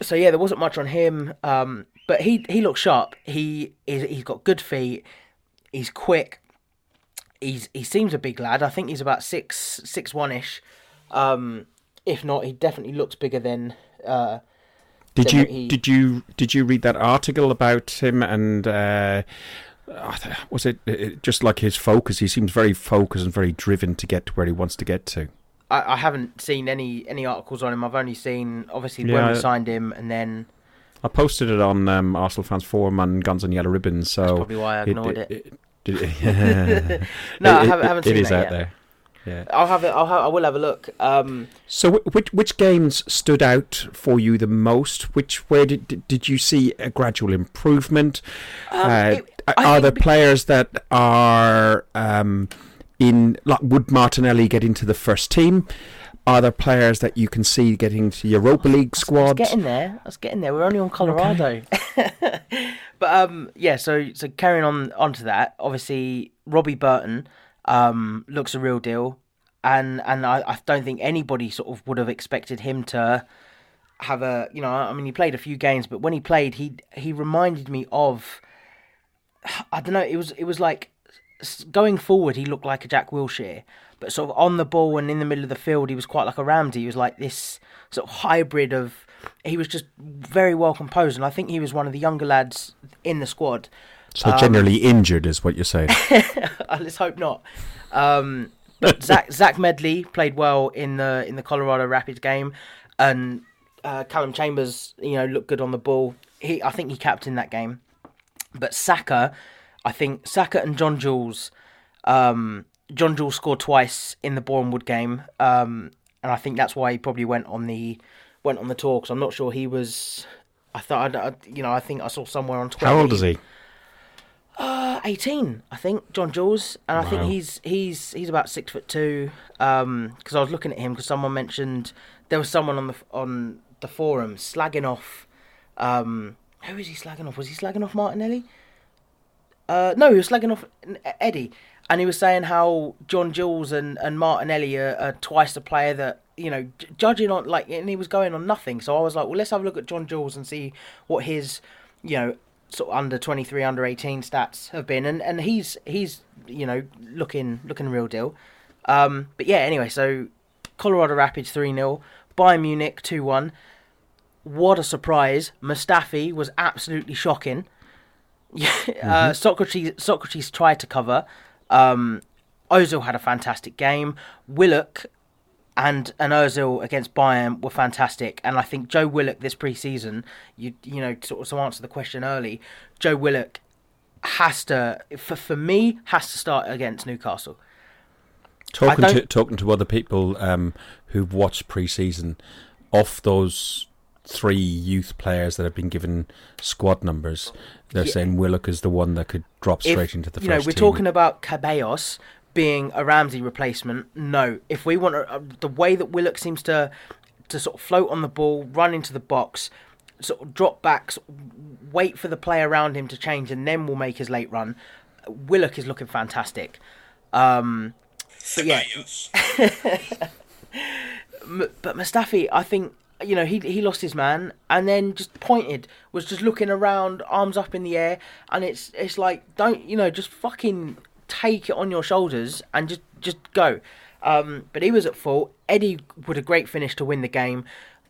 so yeah, there wasn't much on him. Um, but he he looks sharp. He is he's got good feet. He's quick. He's he seems a big lad. I think he's about six six one ish. Um, if not, he definitely looks bigger than. Uh, Did you he- did you did you read that article about him and uh, was it just like his focus? He seems very focused and very driven to get to where he wants to get to. I, I haven't seen any any articles on him. I've only seen obviously when we signed him, and then I posted it on um, Arsenal fans forum and Guns and Yellow Ribbons. So that's probably why I ignored it. it- it- No, I haven't- haven't it seen is out yet. there. Yeah. I'll have it. I'll have, I will have a look. Um, So, which which games stood out for you the most? Which where did did- you see a gradual improvement? um, uh, it- are there players that are um, in? Like, would Martinelli get into the first team? Are there players that you can see getting to Europa League I was squad? getting there. I was getting there. We're only on Colorado. but um, yeah. So so carrying on onto that. Obviously, Robbie Burton um looks a real deal, and and I, I don't think anybody sort of would have expected him to have a you know I mean he played a few games, but when he played, he he reminded me of I don't know. It was it was like going forward, he looked like a Jack Wilshere, but sort of on the ball and in the middle of the field, he was quite like a Ramsey. He was like this sort of hybrid of. He was just very well composed, and I think he was one of the younger lads in the squad. So um, generally injured is what you're saying. Let's hope not. Um, but Zach Zach Medley played well in the in the Colorado Rapids game, and uh, Calum Chambers, you know, looked good on the ball. He, I think he captained that game. But Saka, I think Saka and John Jules, um, John Jules scored twice in the Bournemouth game, um, and I think that's why he probably went on the went on the tour. Because I'm not sure he was. I thought, I, you know, I think I saw somewhere on Twitter. How old is he? Uh, 18, I think, John Jules, and I think he's he's he's about six foot two. Um, because I was looking at him because someone mentioned there was someone on the on the forum slagging off. Um, who is he slagging off? Was he slagging off Martinelli? Uh, no, he was slagging off Eddie. and he was saying how John Jules and, and Martinelli are, are twice the player that you know j- judging on like and he was going on nothing. So I was like, well, let's have a look at John Jules and see what his you know sort of under 23 under 18 stats have been and and he's he's you know looking looking real deal. Um but yeah anyway so colorado rapids 3-0 bayern munich 2-1 what a surprise. Mustafi was absolutely shocking. Yeah uh, Sokratis Sokratis tried to cover. Um ozil had a fantastic game. Willock and and Ozil against Bayern were fantastic. And I think Joe Willock this preseason, you you know, sort of to answer the question early, Joe Willock has to for for me has to start against Newcastle. Talking to talking to other people um, who've watched pre-season, off those three youth players that have been given squad numbers, they're Yeah. saying Willock is the one that could drop If, straight into the you know, we're team. talking about Ceballos being a Ramsey replacement. No, if we want a, the way that Willock seems to to sort of float on the ball, run into the box, sort of drop backs, wait for the play around him to change, and then we'll make his late run. Willock is looking fantastic. Um, but yeah, but Mustafi, I think you know he he lost his man and then just pointed, was just looking around, arms up in the air, and it's it's like don't you know just fucking take it on your shoulders and just just go. Um, but he was at fault. Eddie with a great finish to win the game.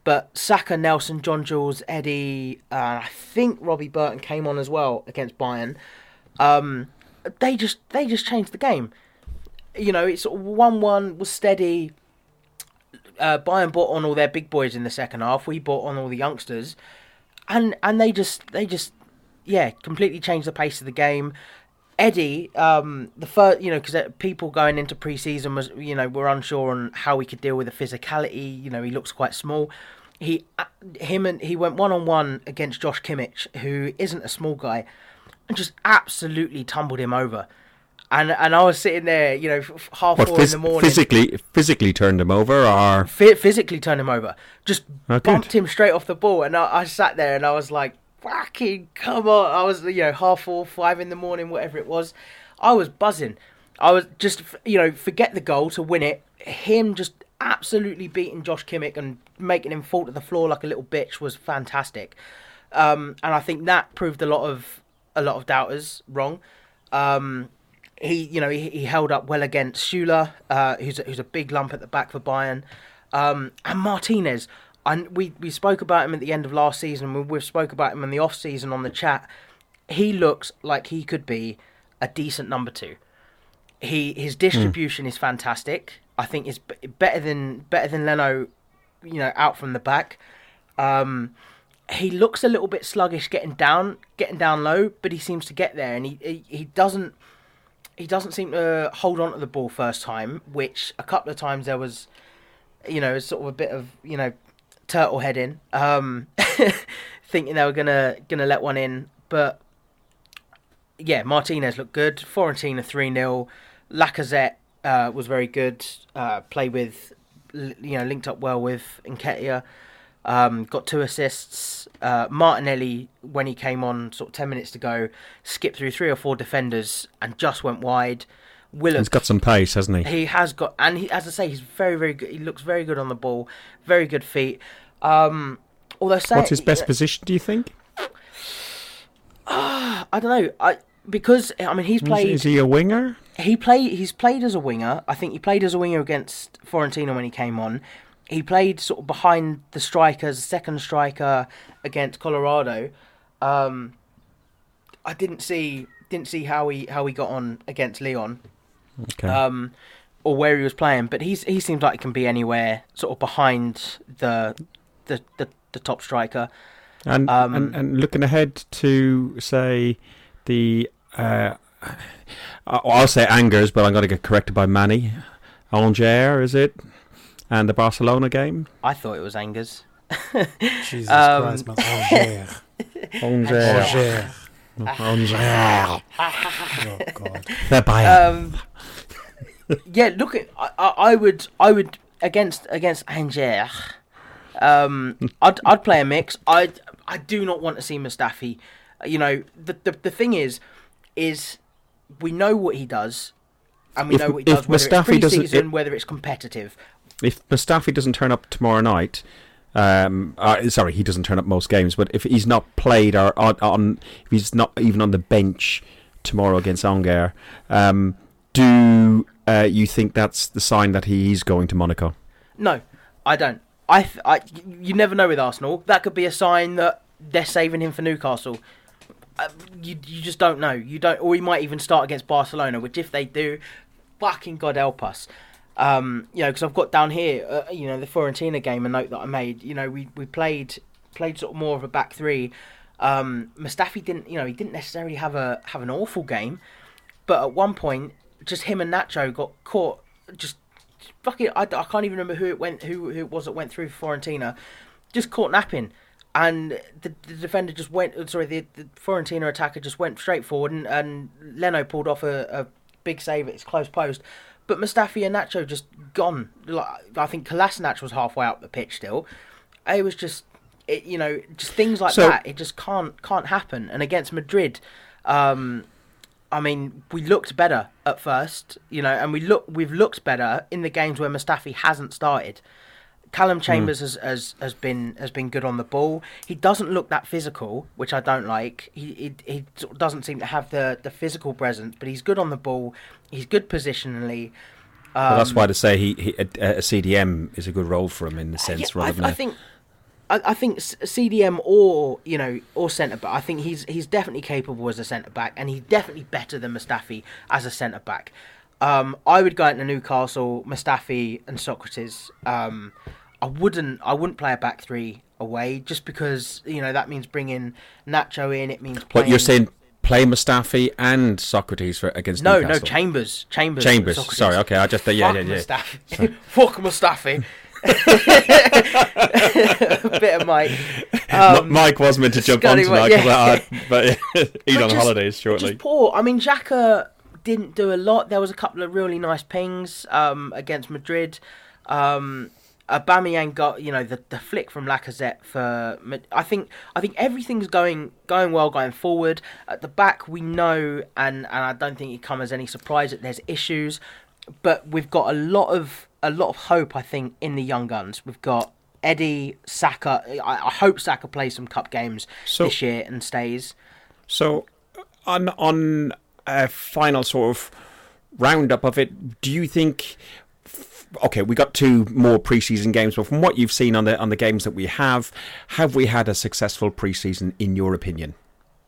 But Saka, Nelson, John Jules, Eddie, uh, I think Robbie Burton came on as well against Bayern. Um, they just they just changed the game. You know, it's one one was steady uh, Bayern bought on all their big boys in the second half. We bought on all the youngsters, and and they just they just yeah completely changed the pace of the game. Eddie, um, the first you know because people going into pre-season was you know were unsure on how he could deal with the physicality. You know he looks quite small. He uh, him and he went one on one against Josh Kimmich, who isn't a small guy, and just absolutely tumbled him over. And and I was sitting there, you know, half what four phys- in the morning physically physically turned him over, or Phy- physically turned him over. Just Oh, bumped good. him straight off the ball, and I, I sat there and I was like, "Fucking come on!" I was, you know, half four, five in the morning, whatever it was. I was buzzing. I was just, you know, forget the goal to win it. Him just absolutely beating Josh Kimmich and making him fall to the floor like a little bitch was fantastic. Um, and I think that proved a lot of a lot of doubters wrong. Um, he, you know, he, he held up well against Süle, uh, who's a, who's a big lump at the back for Bayern, um, and Martinez. And we, we spoke about him at the end of last season. We, we've spoke about him in the off season on the chat. He looks like he could be a decent number two. He his distribution is fantastic. I think is better than better than Leno, you know, out from the back. Um, he looks a little bit sluggish getting down, getting down low, but he seems to get there, and he he, he doesn't he doesn't seem to hold on to the ball first time, which a couple of times there was, you know, sort of a bit of you know, turtle heading, um, thinking they were gonna gonna let one in, but yeah, Martinez looked good. Fiorentina three 0 Lacazette uh, was very good. Uh, played with, you know, linked up well with Nketiah. Um, got two assists. Uh, Martinelli, when he came on, sort of ten minutes to go, skipped through three or four defenders and just went wide. Willock, he's got some pace, hasn't he? he has got, and he, as I say, he's very, very good. He looks very good on the ball, very good feet. Um, although, say, What's his best position? Do you think? I don't know. I because I mean he's Is, played. is he a winger? he played he's played as a winger. I think he played as a winger against Fiorentina when he came on. He played sort of behind the strikers, second striker against Colorado. Um, I didn't see didn't see how he how he got on against Lyon Okay. um, or where he was playing, but he's he seems like he can be anywhere sort of behind the the the, the top striker. and, um, and and looking ahead to say the uh, I- I'll say Angers, but I'm going to get corrected by Manny. Angers, is it? And the Barcelona game. I thought it was Angers. Jesus Um, Christ, man. Angers. Angers. Angers. Angers. Oh, God. They're Bayern. Um, yeah, look at I, I would I would against against Angers. Um, I'd I'd play a mix. I I do not want to see Mustafi. You know the, the the thing is, is we know what he does, and we If- know what he if does, whether Mustafi it's doesn't- pre-season, it- whether it's competitive. if Mustafi doesn't turn up tomorrow night, um, uh, sorry, he doesn't turn up most games, but if he's not played or on, on if he's not even on the bench tomorrow against Angers, um, do uh, you think that's the sign that he's going to Monaco? No, I don't. I, th- I, you never know with Arsenal. That could be a sign that they're saving him for Newcastle. Uh, you, you just don't know. You don't, or he might even start against Barcelona. Which, if they do, fucking God help us. Um, you know, because I've got down here, uh, you know, the Fiorentina game, a note that I made. You know, we we played played sort of more of a back three. Um, Mustafi didn't, you know, he didn't necessarily have a have an awful game, but at one point, just him and Nacho got caught just fucking I, I can't even remember who it went who, who it was that went through for Fiorentina just caught napping and the, the defender just went sorry the, the Fiorentina attacker just went straight forward and, and Leno pulled off a, a big save at his close post but Mustafi and Nacho just gone. Like I think Kolasinac was halfway up the pitch still. It was just it, you know just things like So- that it just can't can't happen. And against Madrid um I mean, we looked better at first, you know, and we look we've looked better in the games where Mustafi hasn't started. Calum Chambers has, has has been has been good on the ball. He doesn't look that physical, which I don't like. He he, he doesn't seem to have the, the physical presence, but he's good on the ball. He's good positionally. well, that's Um, why to say he, he a, a CDM is a good role for him in the sense Yeah, I, rather than I a- think I, I think CDM or you know or centre back. I think he's he's definitely capable as a centre back, and he's definitely better than Mustafi as a centre back. Um, I would go into Newcastle, Mustafi and Sokratis. Um, I wouldn't I wouldn't play a back three away just because you know that means bringing Nacho in. It means playing. What you're saying? Play Mustafi and Sokratis for against No, Newcastle. no, Chambers, Chambers, Chambers. Sorry, okay, I just yeah, Fuck yeah, yeah. Mustafi. Fuck Mustafi. Bit of Mike. Um, Mike was meant to jump on tonight, yeah. but, but he's But on just- holidays shortly. Just poor. I mean, Xhaka didn't do a lot. There was a couple of really nice pings um, against Madrid. Um, Aubameyang got you know the, the flick from Lacazette for. I think I think everything's going going well going forward. At the back, we know, and and I don't think it comes as any surprise that there's issues, but we've got a lot of a lot of hope. I think in the young guns, we've got. Eddie Saka. I, I hope Saka plays some cup games So- this year and stays. So, on on a final sort of roundup of it, do you think? Okay, we got two more preseason games, but from what you've seen on the on the games that we have, have we had a successful preseason in your opinion?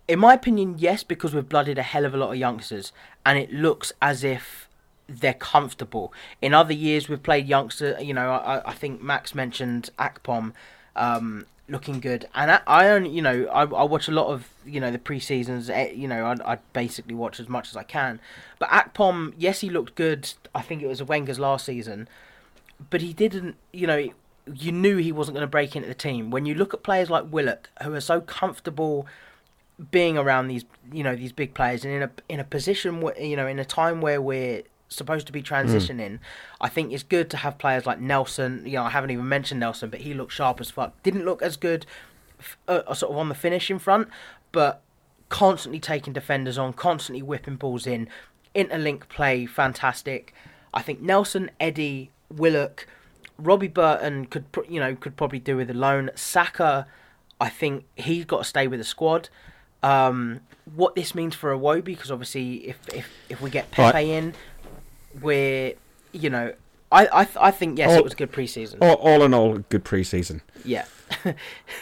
in my opinion, yes, because we've blooded a hell of a lot of youngsters, and it looks as if they're comfortable. In other years, we've played youngster. You know, I, I think Max mentioned Akpom um, looking good, and I, I only, you know, I, I watch a lot of you know the pre seasons. Eh, you know, I, I basically watch as much as I can. But Akpom, yes, he looked good. I think it was a Wenger's last season, but he didn't. You know. You knew he wasn't going to break into the team. When you look at players like Willock, who are so comfortable being around these you know these big players and in a in a position where you know in a time where we're supposed to be transitioning. I think it's good to have players like Nelson. You know I haven't even mentioned Nelson but he looked sharp as fuck. Didn't look as good uh, sort of on the finish in front but constantly taking defenders on constantly whipping balls in. Interlink play fantastic. I think Nelson Eddie Willock Robbie Burton could you know could probably do with a loan Saka I think he's got to stay with the squad. Um, what this means for Iwobi, because obviously if, if if we get Pepe Right. in, we're you know I I, th- I think yes Oh. it was a good preseason. All, all in all, good preseason. Yeah,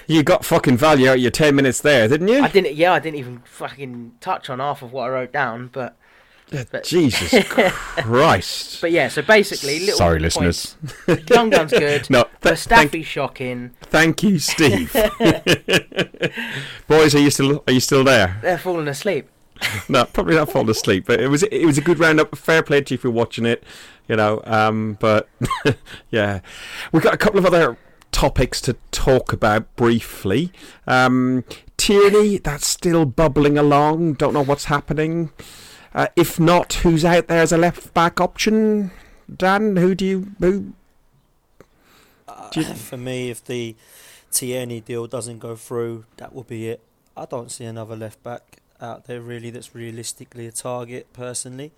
You got fucking value out of your ten minutes there, didn't you? I didn't. Yeah, I didn't even fucking touch on half of what I wrote down, but but- Jesus Christ! but yeah. So basically, little Sorry, points. listeners. Young Gun's good. No, th- thank, Mustafi shocking. thank you, Steve. Boys, are you still are you still there? They're falling asleep. no, probably not falling asleep, but it was it was a good roundup. Fair play to you for watching it, you know. Um, but yeah, we've got a couple of other topics to talk about briefly. Um, Tierney, that's still bubbling along. Don't know what's happening. Uh, if not, who's out there as a left back option? Dan, who do you who? Do you- For me, if the Tierney deal doesn't go through, that will be it. I don't see another left back out there really that's realistically a target personally.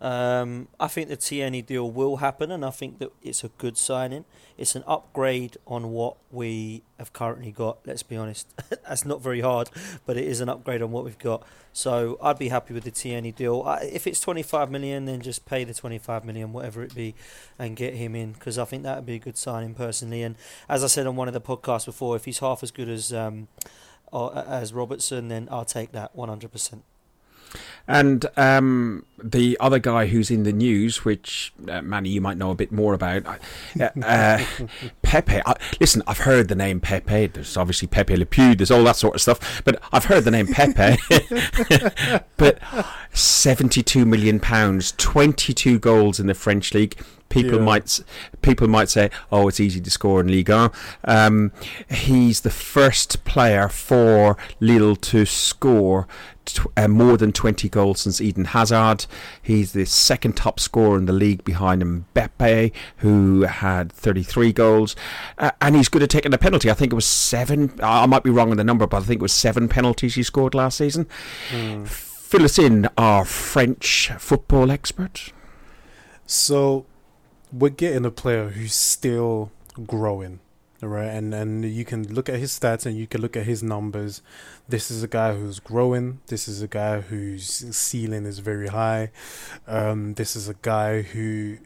Um, I think the Tierney deal will happen, and I think that it's a good signing. It's an upgrade on what we have currently got. Let's be honest, that's not very hard, but it is an upgrade on what we've got. So I'd be happy with the Tierney deal. I, if it's 25 million, then just pay the 25 million, whatever it be, and get him in because I think that would be a good signing personally. And as I said on one of the podcasts before, if he's half as good as um, Uh, as Robertson, then I'll take that 100 percent. And um, the other guy who's in the news, which uh, Manny, you might know a bit more about, uh, uh Pepe. I, listen, I've heard the name Pepe. There's obviously Pepe Le Pew. There's all that sort of stuff. But I've heard the name Pepe. but 72 million pounds, 22 goals in the French league. People yeah. might people might say, "Oh, it's easy to score in Ligue 1." Um, he's the first player for Lille to score uh, more than 20 goals since Eden Hazard. He's the second top scorer in the league behind Mbappe, who had 33 goals. Uh, and he's good at taking a penalty. I think it was seven. I might be wrong on the number, but I think it was seven penalties he scored last season. Mm. Fill us in, our French football expert. So, we're getting a player who's still growing right? And and you can look at his stats and you can look at his numbers. This is a guy who's growing. This is a guy whose ceiling is very high. Um, this is a guy who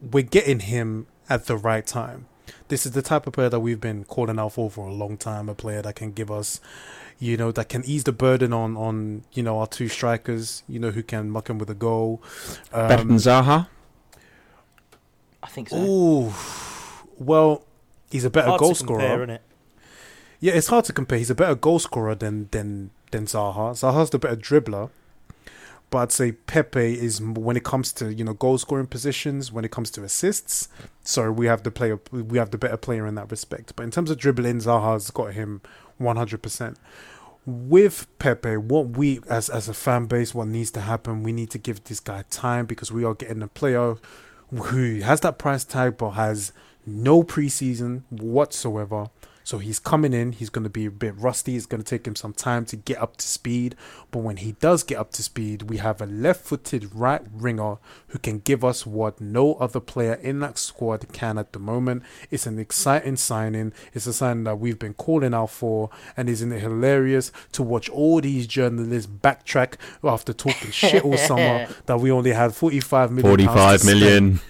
we're getting him at the right time. This is the type of player that we've been calling out for for a long time. A player that can give us, you know, that can ease the burden on on you know our two strikers. You know, who can muck him with a goal. Um, Better than Zaha. I think so. Ooh, well, he's a better hard goal scorer. Compare, it? Yeah, it's hard to compare. He's a better goal scorer than than than Zaha. Zaha's the better dribbler. But I'd say Pepe is when it comes to you know goal scoring positions, when it comes to assists. So we have the player, we have the better player in that respect. But in terms of dribbling, Zaha's got him one hundred percent. With Pepe, what we as as a fan base, what needs to happen, we need to give this guy time because we are getting a player who has that price tag but has no preseason whatsoever. So he's coming in, he's going to be a bit rusty. It's going to take him some time to get up to speed. But when he does get up to speed, we have a left footed right ringer who can give us what no other player in that squad can at the moment. It's an exciting signing. It's a signing that we've been calling out for. And isn't it hilarious to watch all these journalists backtrack after talking shit all summer that we only had 45 million? 45 million.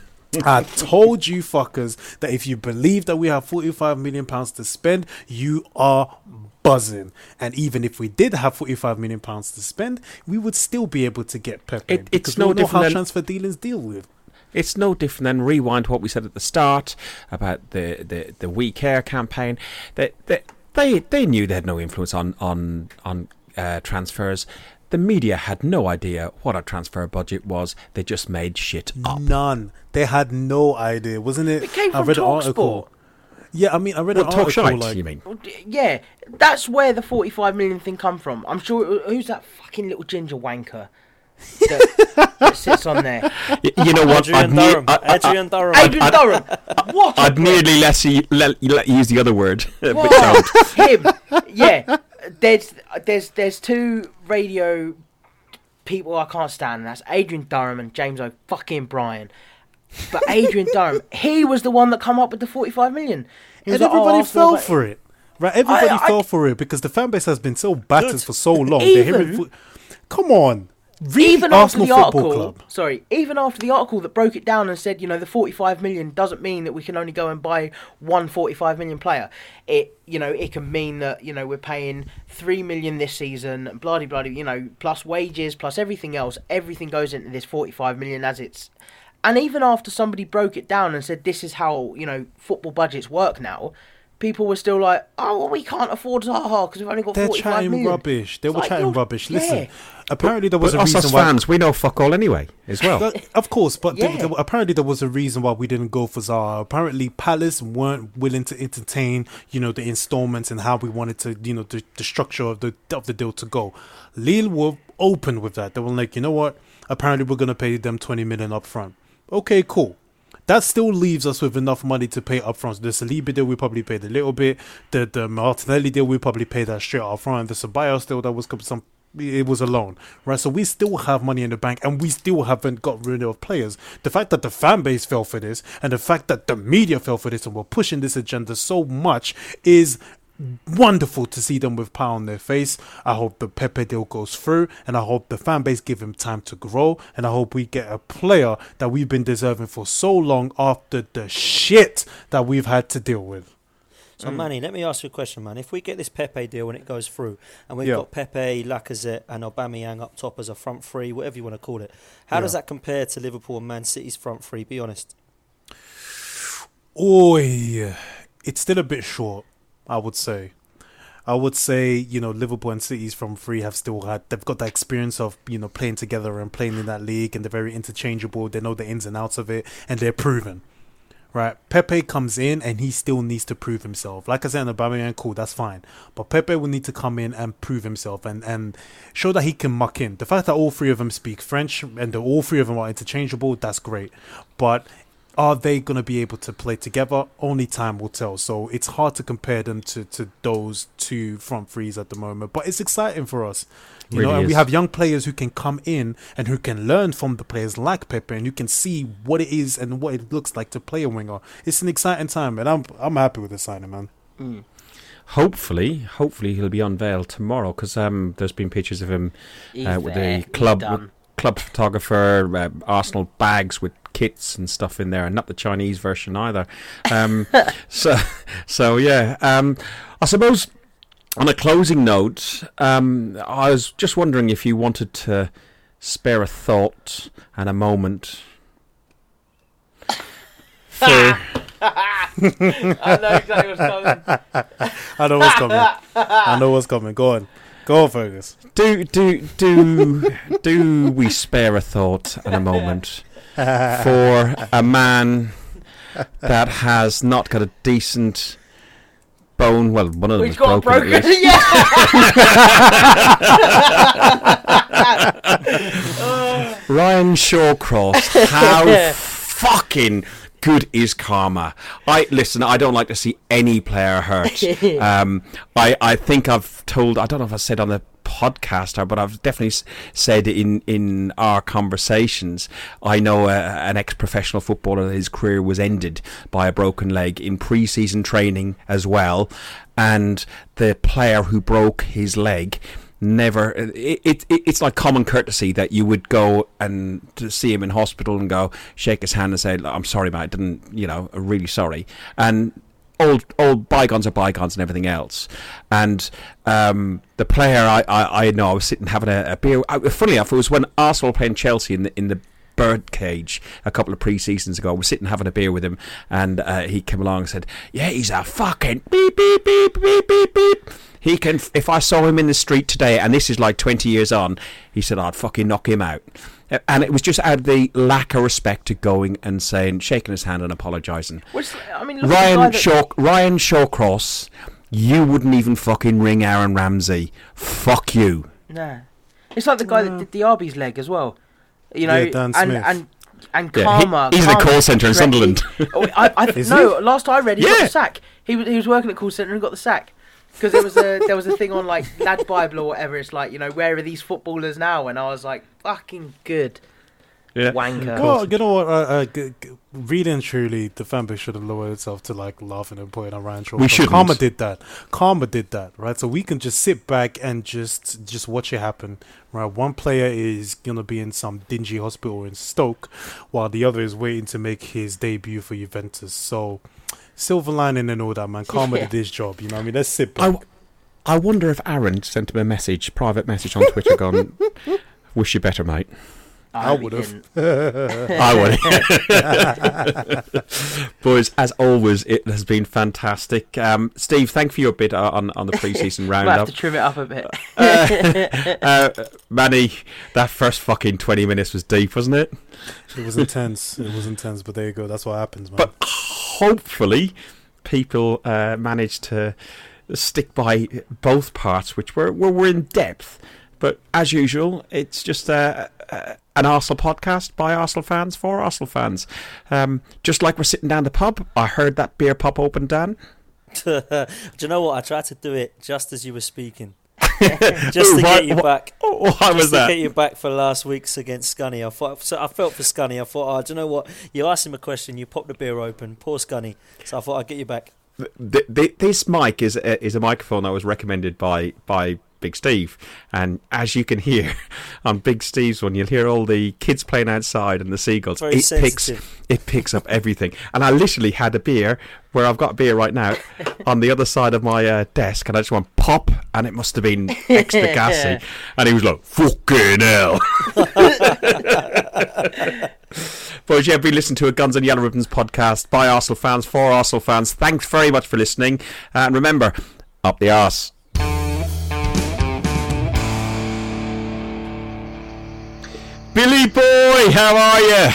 I told you fuckers that if you believe that we have 45 million pounds to spend, you are buzzing. And even if we did have 45 million pounds to spend, we would still be able to get Pepe. It, it's no different how than, transfer dealings deal with. It's no different than rewind what we said at the start about the the the We Care campaign. That they, they they knew they had no influence on on on uh, transfers. The media had no idea what our transfer budget was. They just made shit up. None. They had no idea, wasn't it? It came from I read an article. Yeah, I mean, I read what, an article. Shite, like, you mean? Yeah, that's where the forty-five million thing come from. I'm sure. Uh, who's that fucking little ginger wanker? that, that sits on there. You, know what? Adrian I'd Durham. I, Adrian Durham. Adrian Durham. What? I'd nearly let you, let, let use the other word. Um, Him. Yeah. There's there's there's two radio people I can't stand. that's Adrian Durham and James O. Fucking Bryan. But Adrian Durham, he was the one that come up with the 45 million. And like, oh, everybody oh, fell for it. Right, everybody I, I, fell for it because the fan base has been so battered for so long. Even, Come on, Read even Arsenal after the Football article, Club. sorry, even after the article that broke it down and said, you know, the 45 million doesn't mean that we can only go and buy one 45 million player. It, you know, it can mean that you know we're paying three million this season, bloody bloody, you know, plus wages, plus everything else. Everything goes into this 45 million as it's. And even after somebody broke it down and said this is how you know football budgets work now, people were still like, "Oh, well, we can't afford Zaha because we've only got They're 45 chatting million. rubbish. They It's were like, chatting you're- rubbish. yeah. Listen, apparently there was But a us reason as why. fans, we know fuck all anyway, as well. But, of course, but there- there- apparently there was a reason why we didn't go for Zaha. Apparently, Palace weren't willing to entertain, you know, the installments and how we wanted to, you know, the, the structure of the of the deal to go. Lille were open with that. They were like, you know what? Apparently, we're gonna pay them twenty million up front. Okay, cool. That still leaves us with enough money to pay up front. The Saliba deal we probably paid a little bit. The the Martinelli deal we probably paid that straight up front. The Ceballos deal that was some it was a loan, right? So we still have money in the bank, and we still haven't got rid of players. The fact that the fan base fell for this, and the fact that the media fell for this, and we're pushing this agenda so much, is wonderful to see them with power on their face. I hope the Pepe deal goes through, and I hope the fan base give him time to grow, and I hope we get a player that we've been deserving for so long after the shit that we've had to deal with. So, hmm. Manny, let me ask you a question, man. If we get this Pepe deal when it goes through, and we've Yeah. got Pepe, Lacazette, and Aubameyang up top as a front three, whatever you want to call it, how does that compare to Liverpool and Man City's front three? Be honest. Oi, it's still a bit short, I would say. I would say, you know, Liverpool and City's from three have still had, they've got that experience of, you know, playing together and playing in that league, and they're very interchangeable. They know the ins and outs of it, and they're proven. Right, Pepe comes in and he still needs to prove himself. Like I said, the Aubameyang, cool, that's fine. But Pepe will need to come in and prove himself and, and show that he can muck in. The fact that all three of them speak French and all three of them are interchangeable, that's great. But are they going to be able to play together? Only time will tell. So it's hard to compare them to, to those two front threes at the moment. But it's exciting for us. You Really know, and we have young players who can come in and who can learn from the players like Pepe and who can see what it is and what it looks like to play a winger. It's an exciting time, and I'm I'm happy with the signing, man. Mm. Hopefully, hopefully he'll be unveiled tomorrow because um, there's been pictures of him uh, with the club He's done. Club photographer, uh, Arsenal bags with kits and stuff in there, and not the Chinese version either. Um, so, so yeah. Um, I suppose on a closing note, um, I was just wondering if you wanted to spare a thought and a moment for. I know exactly what's coming. I know what's coming. I know what's coming. Go on, go on, Fergus. do do do do we spare a thought and a moment for a man that has not got a decent bone? Well, one of them He's is got a broken. broken. at least. yeah. Ryan Shawcross, how fucking good is karma? I listen. I don't like to see any player hurt. Um, I I think I've told. I don't know if I said on the podcast or but I've definitely said in in our conversations I know uh, an ex-professional footballer his career was ended by a broken leg in pre-season training as well and the player who broke his leg never it, it it's like common courtesy that you would go and see him in hospital and go shake his hand and say I'm sorry mate I didn't you know really sorry. And old old bygones are bygones and everything else. And um, the player I, I, I know I was sitting having a, a beer. I, funnily enough it was when Arsenal playing Chelsea in the in the birdcage a couple of pre-seasons ago. I was sitting having a beer with him and uh, he came along and said yeah he's a fucking beep beep beep beep beep beep he can if I saw him in the street today and this is like 20 years on he said I'd fucking knock him out and it was just out of the lack of respect to going and saying shaking his hand and apologising Which, I mean, look at Ryan that- Shaw Ryan Shawcross you wouldn't even fucking ring Aaron Ramsey fuck you Nah. It's like the guy that did the Diaby's leg as well. You know, Yeah, Dan and, Smith. and and Yeah, he- Karma. he's in a Karma call centre in Sunderland. Oh, I, I, Is no, last I read, he got the sack. He was he was working at call centre and got the sack because there was a there was a thing on like Lad Bible or whatever. It's like you know where are these footballers now? And I was like, fucking good, yeah wanker. Well, you know what? Uh, uh, g- g- really and truly, the fan base should have lowered itself to like laughing and putting on Ryan Shaw. We shouldn't. Karma did that. Karma did that, right? So we can just sit back and just just watch it happen, right? One player is gonna be in some dingy hospital in Stoke, while the other is waiting to make his debut for Juventus. So. Silver lining and all that, man. Karma Yeah. did his job. You know what I mean? Let's sit I, back. I wonder if Aaron sent him a message private message on Twitter gone wish you better mate I hope would've. I would. Boys, as always, it has been fantastic. Um, Steve, thank you for your bit uh, on, on the pre-season Might have roundup. to trim it up a bit. uh, Manny, that first fucking 20 minutes was deep, wasn't it? It was intense. It was intense, but there you go. That's what happens, man. But hopefully, people uh, managed to stick by both parts, which were, were, were in depth. But as usual, it's just uh, uh, an Arsenal podcast by Arsenal fans for Arsenal fans. Um, just like we're sitting down the pub, I heard that beer pop open, Dan. do you know what? I tried to do it just as you were speaking. just to why- get you why- back. Why just was to that? get you back for last week's against Scunny. I thought, so I felt for Scunny. I thought, oh, do you know what? You asked him a question, you popped the beer open. Poor Scunny. So I thought I'd get you back. th- th- this mic is a, is a microphone that was recommended by by Big Steve, and as you can hear on Big Steve's one, you'll hear all the kids playing outside and the seagulls. Very it picks it picks up everything, and I literally had a beer where I've got a beer right now on the other side of my uh, desk, and I just went pop, and it must have been extra gassy, and he was like "fucking hell." But yeah, been listening to a Guns and Yellow Ribbons podcast by Arsenal fans for Arsenal fans. Thanks very much for listening, and remember, up the arse. Billy boy, how are you?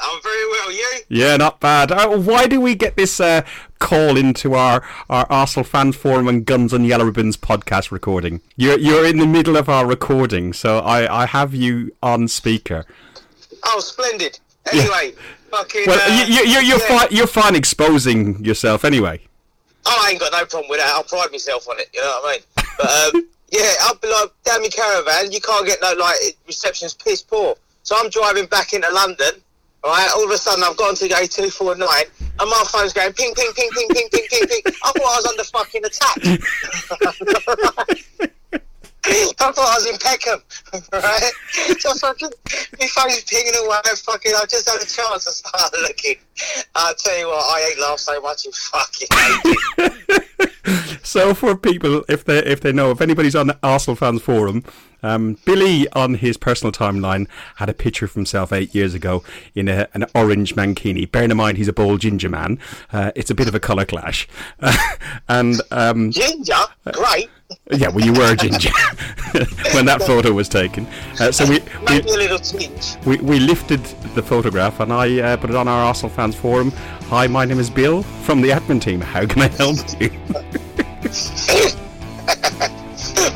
I'm very well, you? Yeah, not bad. Uh, why do we get this uh, call into our, our Arsenal fan forum and Guns and Yellow Ribbons podcast recording? You're you're in the middle of our recording, so I, I have you on speaker. Oh, splendid. Anyway, fucking. Well, uh, you, you, you're you're yeah. fine. You're fine exposing yourself anyway. Oh, I ain't got no problem with that. I'll pride myself on it. You know what I mean? But um, yeah, I'll be like, damn your caravan. You can't get no like reception's piss poor. So I'm driving back into London. Right, all of a sudden I've gone to go two four nine, and my phone's going ping ping ping ping ping ping ping ping. I thought I was under fucking attack. I thought I was in Peckham, right? So fucking, my phone's pinging away. Fucking, I just had a chance to start looking. I tell you what, I ain't laughed so much in fucking. So for people, if they if they know, if anybody's on the Arsenal fans forum, um, Billy on his personal timeline had a picture of himself eight years ago in a, an orange mankini. Bearing in mind he's a bald ginger man, uh, it's a bit of a colour clash. and um, Ginger, great. Yeah, well, you were a ginger when that photo was taken. Uh, so we, we Maybe a little tinge. we, we lifted the photograph and I uh, put it on our Arsenal fans forum. Hi, my name is Bill from the admin team. How can I help you?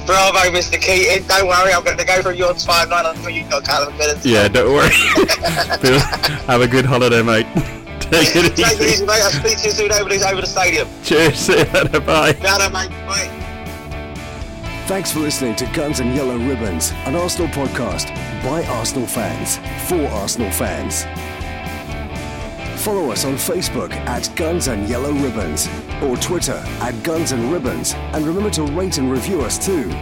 Bravo, Mr. Keating. Don't worry, I'm going to go through your timeline. I know you've got a couple of minutes. Yeah, don't worry. Bill, have a good holiday, mate. Take it Take it easy. easy, mate. I'll speak to you soon over, the- over the stadium. Cheers. See you later. Bye. Righto, mate. Bye. Thanks for listening to Guns and Yellow Ribbons, an Arsenal podcast by Arsenal fans for Arsenal fans. Follow us on Facebook at Guns and Yellow Ribbons or Twitter at Guns and Ribbons, and remember to rate and review us too.